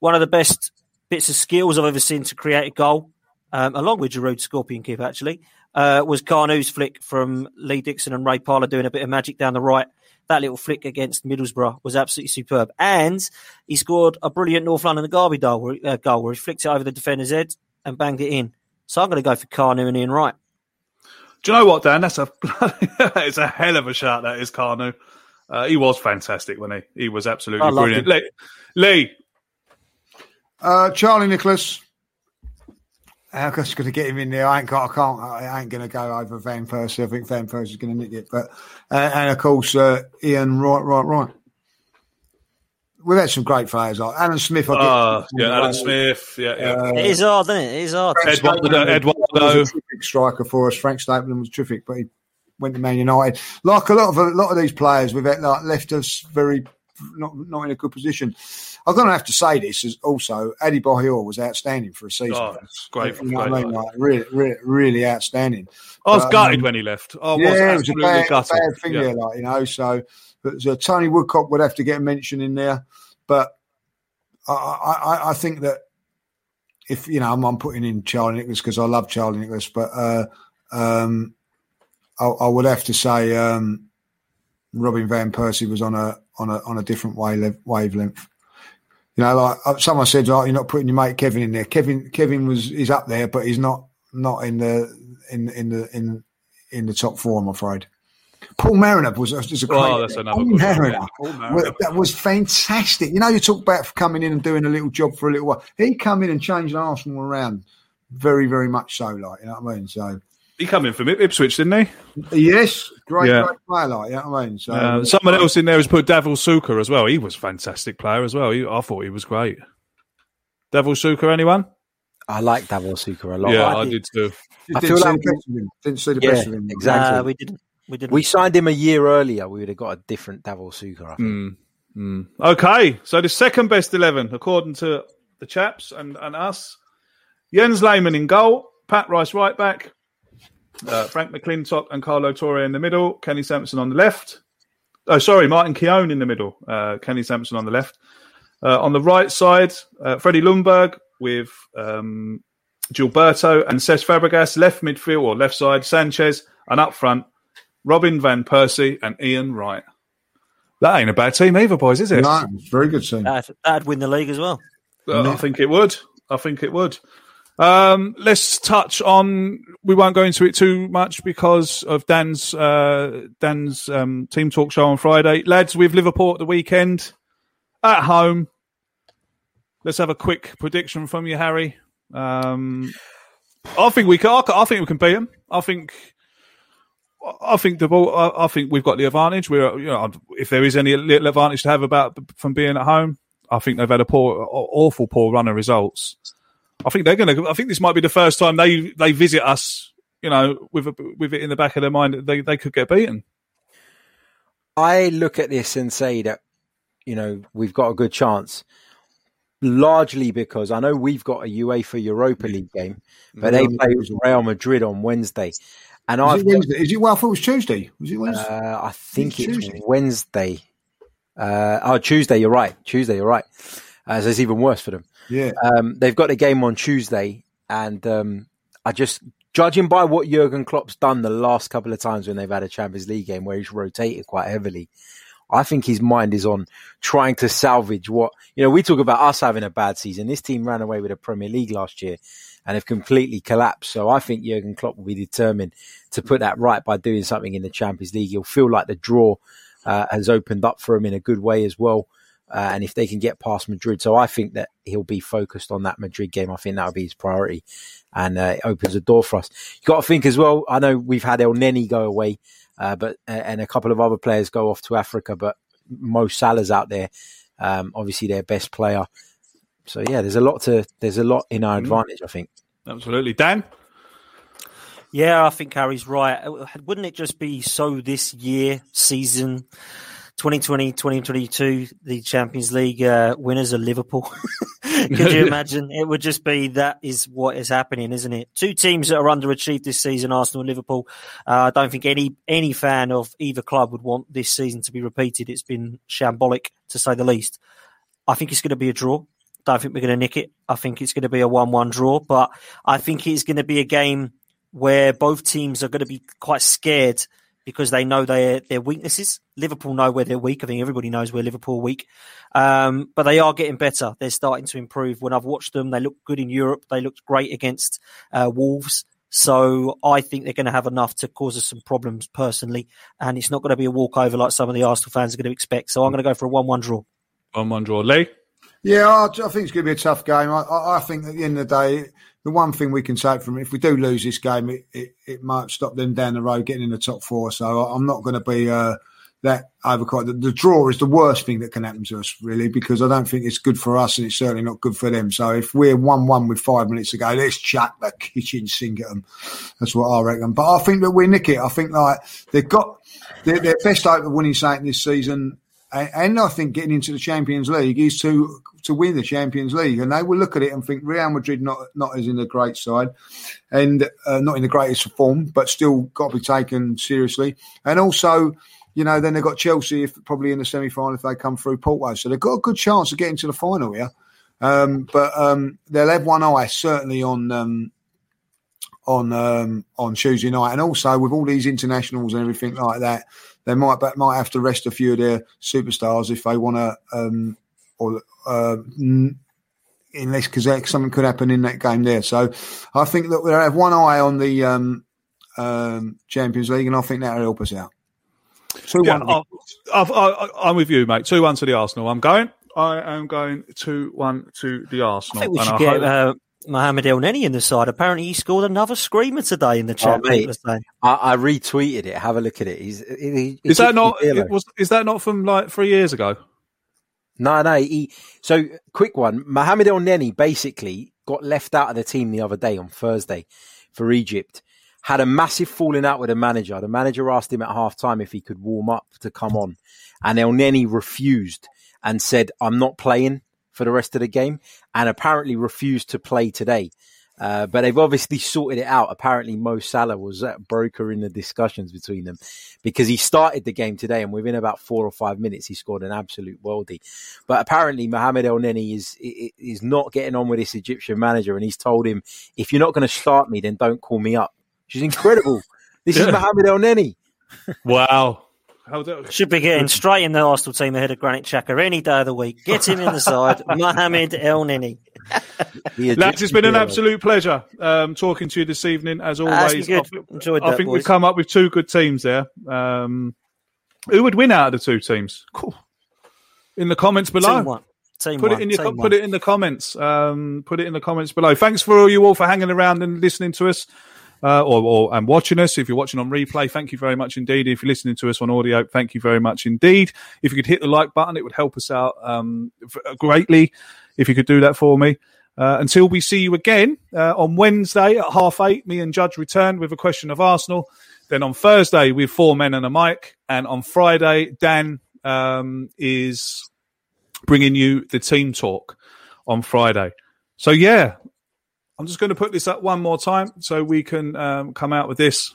One of the best bits of skills I've ever seen to create a goal, um, along with Giroud Scorpion Kick, actually, uh, was Kanu's flick from Lee Dixon and Ray Parlour doing a bit of magic down the right. That little flick against Middlesbrough was absolutely superb. And he scored a brilliant North London Derby goal where, uh, goal where he flicked it over the defender's head and banged it in. So I'm going to go for Kanu and Ian Wright.
Do you know what, Dan? That's a it's a hell of a shot. That is Kanu. Uh, he was fantastic when he he was absolutely
I
brilliant. Lee, Lee,
Uh, Charlie Nicholas. How just going to get him in there? I ain't got. I can't. I ain't going to go over Van Persie. I think Van Persie's going to nick it. But uh, and of course uh, Ian Wright, right, right. We've had some great players like Alan Smith. I get-
uh, yeah, Alan Smith, yeah, yeah.
Uh,
it is hard, isn't it? It is hard.
Frank
Eduardo-
Stapleton
Eduardo.
was a terrific striker for us. Frank Stapleton was terrific, but he went to Man United. Like a lot of a lot of these players, we've had, like left us very not not in a good position. I'm going to have to say this is also Adebayor was outstanding for a season.
Oh, great,
You know what I mean? Like, really, really, really outstanding.
I was
But,
gutted
um,
when he left. I was
yeah, it was a
absolutely
bad,
gutted.
bad thing
Yeah.
there, like you know. So, but so Tony Woodcock would have to get a mention in there, but I, I, I- think that if you know, I'm, I'm putting in Charlie Nicholas because I love Charlie Nicholas, but uh, um, I, I would have to say um, Robin van Persie was on a on a on a different wave, wavelength. You know, like uh, someone said, "Oh, you're not putting your mate Kevin in there." Kevin, Kevin was is up there, but he's not not in the in in the in in the top four. I'm afraid. Paul Mariner was was a great.
Oh, that's another
Paul
good one,
Mariner.
Paul Mariner.
was- that was fantastic. You know, you talk about coming in and doing a little job for a little while. He come in and changed Arsenal around very, very much so. Like you know what I mean. So
He come in from Ipswich, didn't he?
yes, great,
Yeah.
great player. Like you know what I mean. So
Uh, someone else in there has put Davor Suker as well. He was a fantastic player as well. He, I thought he was great. Davor Suker, anyone?
I like Davor Suker a lot.
yeah,
I
I
did-
did too.
I
didn't
feel
see
like
the best of him. Didn't see the
Yeah,
best of him.
exactly.
Uh, we didn't. We didn't.
We signed him a year earlier. We would have got a different Davor Suker. I think.
Mm, mm. Okay, so the second best 11, according to the chaps and, and us Jens Lehmann in goal, Pat Rice right back, uh, Frank McLintock and Kolo Touré in the middle, Kenny Sansom on the left. Oh, sorry, Martin Keown in the middle, uh, Kenny Sansom on the left. Uh, on the right side, uh, Freddie Ljungberg with um, Gilberto and Cesc Fabregas, left midfield or left side, Sanchez, and up front, Robin Van Persie and Ian Wright. That ain't a bad team either, boys, is it?
No, it's very good team.
That'd, that'd win the league as well.
Uh, I think it would. I think it would. Um, let's touch on. We won't go into it too much because of Dan's uh, Dan's um, team talk show on Friday. Lads, with Liverpool at the weekend at home. Let's have a quick prediction from you, Harry. Um, I think we can. I, I think we can beat them. I think. I think the ball. I, I think we've got the advantage. We're, you know, if there is any little advantage to have about from being at home, I think they've had a poor, awful poor run of results. I think they're going to. I think this might be the first time they they visit us. You know, with a, with it in the back of their mind, they they could get beaten.
I look at this and say that, you know, we've got a good chance. Largely because I know we've got a UEFA Europa League game, but mm-hmm. they play Real Madrid on Wednesday, and
Is
I've
it Wednesday? Is it? Well, I thought it was Tuesday. Was it Wednesday?
Uh, I think
It's
it's Wednesday. Uh, oh, Tuesday. You're right. Tuesday. You're right. Uh, so it's even worse for them.
yeah.
Um, they've got a game on Tuesday, and um, I just judging by what Jurgen Klopp's done the last couple of times when they've had a Champions League game where he's rotated quite heavily. I think his mind is on trying to salvage what you know. We talk about us having a bad season. This team ran away with the Premier League last year and have completely collapsed. So I think Jurgen Klopp will be determined to put that right by doing something in the Champions League. He'll feel like the draw uh, has opened up for him in a good way as well. Uh, and if they can get past Madrid, so I think that he'll be focused on that Madrid game. I think that'll be his priority, and uh, it opens the door for us. You got to think as well. I know we've had Elneny go away, uh, but uh, and a couple of other players go off to Africa, but Mo Salah's out there, um, obviously their best player. So yeah, there's a lot to there's a lot in our advantage. I think.
Absolutely, Dan.
Yeah, I think Harry's right. Wouldn't it just be so this year, season 2020, 2022, the Champions League uh, winners are Liverpool? Could you imagine? It would just be that is what is happening, isn't it? Two teams that are underachieved this season, Arsenal and Liverpool. Uh, I don't think any any fan of either club would want this season to be repeated. It's been shambolic to say the least. I think it's going to be a draw. Don't think we're going to nick it. I think it's going to be a one-one draw, but I think it's going to be a game where both teams are going to be quite scared because they know their their weaknesses. Liverpool know where they're weak. I think everybody knows where Liverpool weak, um, but they are getting better. They're starting to improve. When I've watched them, they look good in Europe. They looked great against uh, Wolves. So I think they're going to have enough to cause us some problems personally, and it's not going to be a walkover like some of the Arsenal fans are going to expect. So I'm going to go for a one-one draw.
One-one draw, Lee.
Yeah, I, I think it's going to be a tough game. I, I, I, think at the end of the day, the one thing we can take from it, if we do lose this game, it, it, it might stop them down the road getting in the top four. So I'm not going to be uh, that overquite. The, the, draw is the worst thing that can happen to us, really, because I don't think it's good for us and it's certainly not good for them. So if we're 1 1 with five minutes to go, let's chuck the kitchen sink at them. That's what I reckon. But I think that we nick it. I think like they've got their, their best hope of winning something this season and I think getting into the Champions League is to to win the Champions League, and they will look at it and think Real Madrid not not as in the great side, and uh, not in the greatest form, but still got to be taken seriously. And also, you know, then they've got Chelsea if, probably in the semi final if they come through Porto, so they've got a good chance of getting to the final here. Um, but um, they'll have one eye certainly on um, on um, on Tuesday night, and also with all these internationals and everything like that, they might might have to rest a few of their superstars if they want to, um, or uh, unless because something could happen in that game there. So I think that we'll have one eye on the um, um, Champions League, and I think that'll help us out.
Two yeah, one. i am with you, mate. Two one to the Arsenal. I'm going. I am going two one to the Arsenal.
I think we should get. Hope... Uh, Mohamed Elneny in the side. Apparently, he scored another screamer today in the chat.
Oh, mate, I, I, retweeted it. Have a look at it. He's, he,
is that not? Was, is that not from like three years ago?
No, no. He, so, quick one. Mohamed Elneny basically got left out of the team the other day on Thursday for Egypt. Had a massive falling out with the manager. The manager asked him at half time if he could warm up to come on, and Elneny refused and said, "I'm not playing." For the rest of the game and apparently refused to play today. Uh, but they've obviously sorted it out. Apparently, Mo Salah was that broker in the discussions between them because he started the game today, and within about four or five minutes, he scored an absolute worldie. But apparently, Mohamed Elneny is is not getting on with this Egyptian manager, and he's told him, "If you're not going to start me, then don't call me up." Which is incredible. this is Mohamed Elneny.
wow.
Should be getting straight in the Arsenal team ahead of Granit Xhaka any day of the week. Get him in the side, Mohamed Elneny.
Lads, it's been an absolute pleasure um, talking to you this evening, as always.
I, Enjoyed I
that, think
boys.
we've come up with two good teams there. Um, who would win out of the two teams? Cool. In the comments below.
Team one. Team
put
one.
it in your
Team
put
one.
it in the comments. Um, put it in the comments below. Thanks for all you all for hanging around and listening to us uh, or, or and watching us. If you're watching on replay, thank you very much indeed. If you're listening to us on audio, thank you very much indeed. If you could hit the like button, it would help us out um, greatly. If you could do that for me. Uh, until we see you again uh, on Wednesday at half eight, me and Judge return with a question of Arsenal. Then on Thursday, with four men and a mic. And on Friday, Dan um, is bringing you the team talk on Friday. So, yeah, I'm just going to put this up one more time so we can um, come out with this.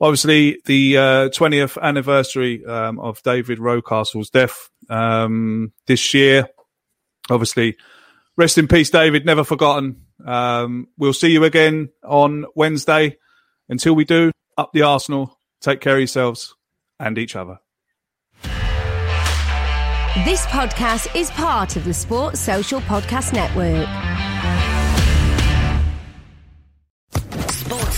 Obviously, the uh, 20th anniversary um, of David Rocastle's death um, this year. Obviously, rest in peace, David. Never forgotten. Um, we'll see you again on Wednesday. Until we do, up the Arsenal. Take care of yourselves and each other.
This podcast is part of the Sports Social Podcast Network.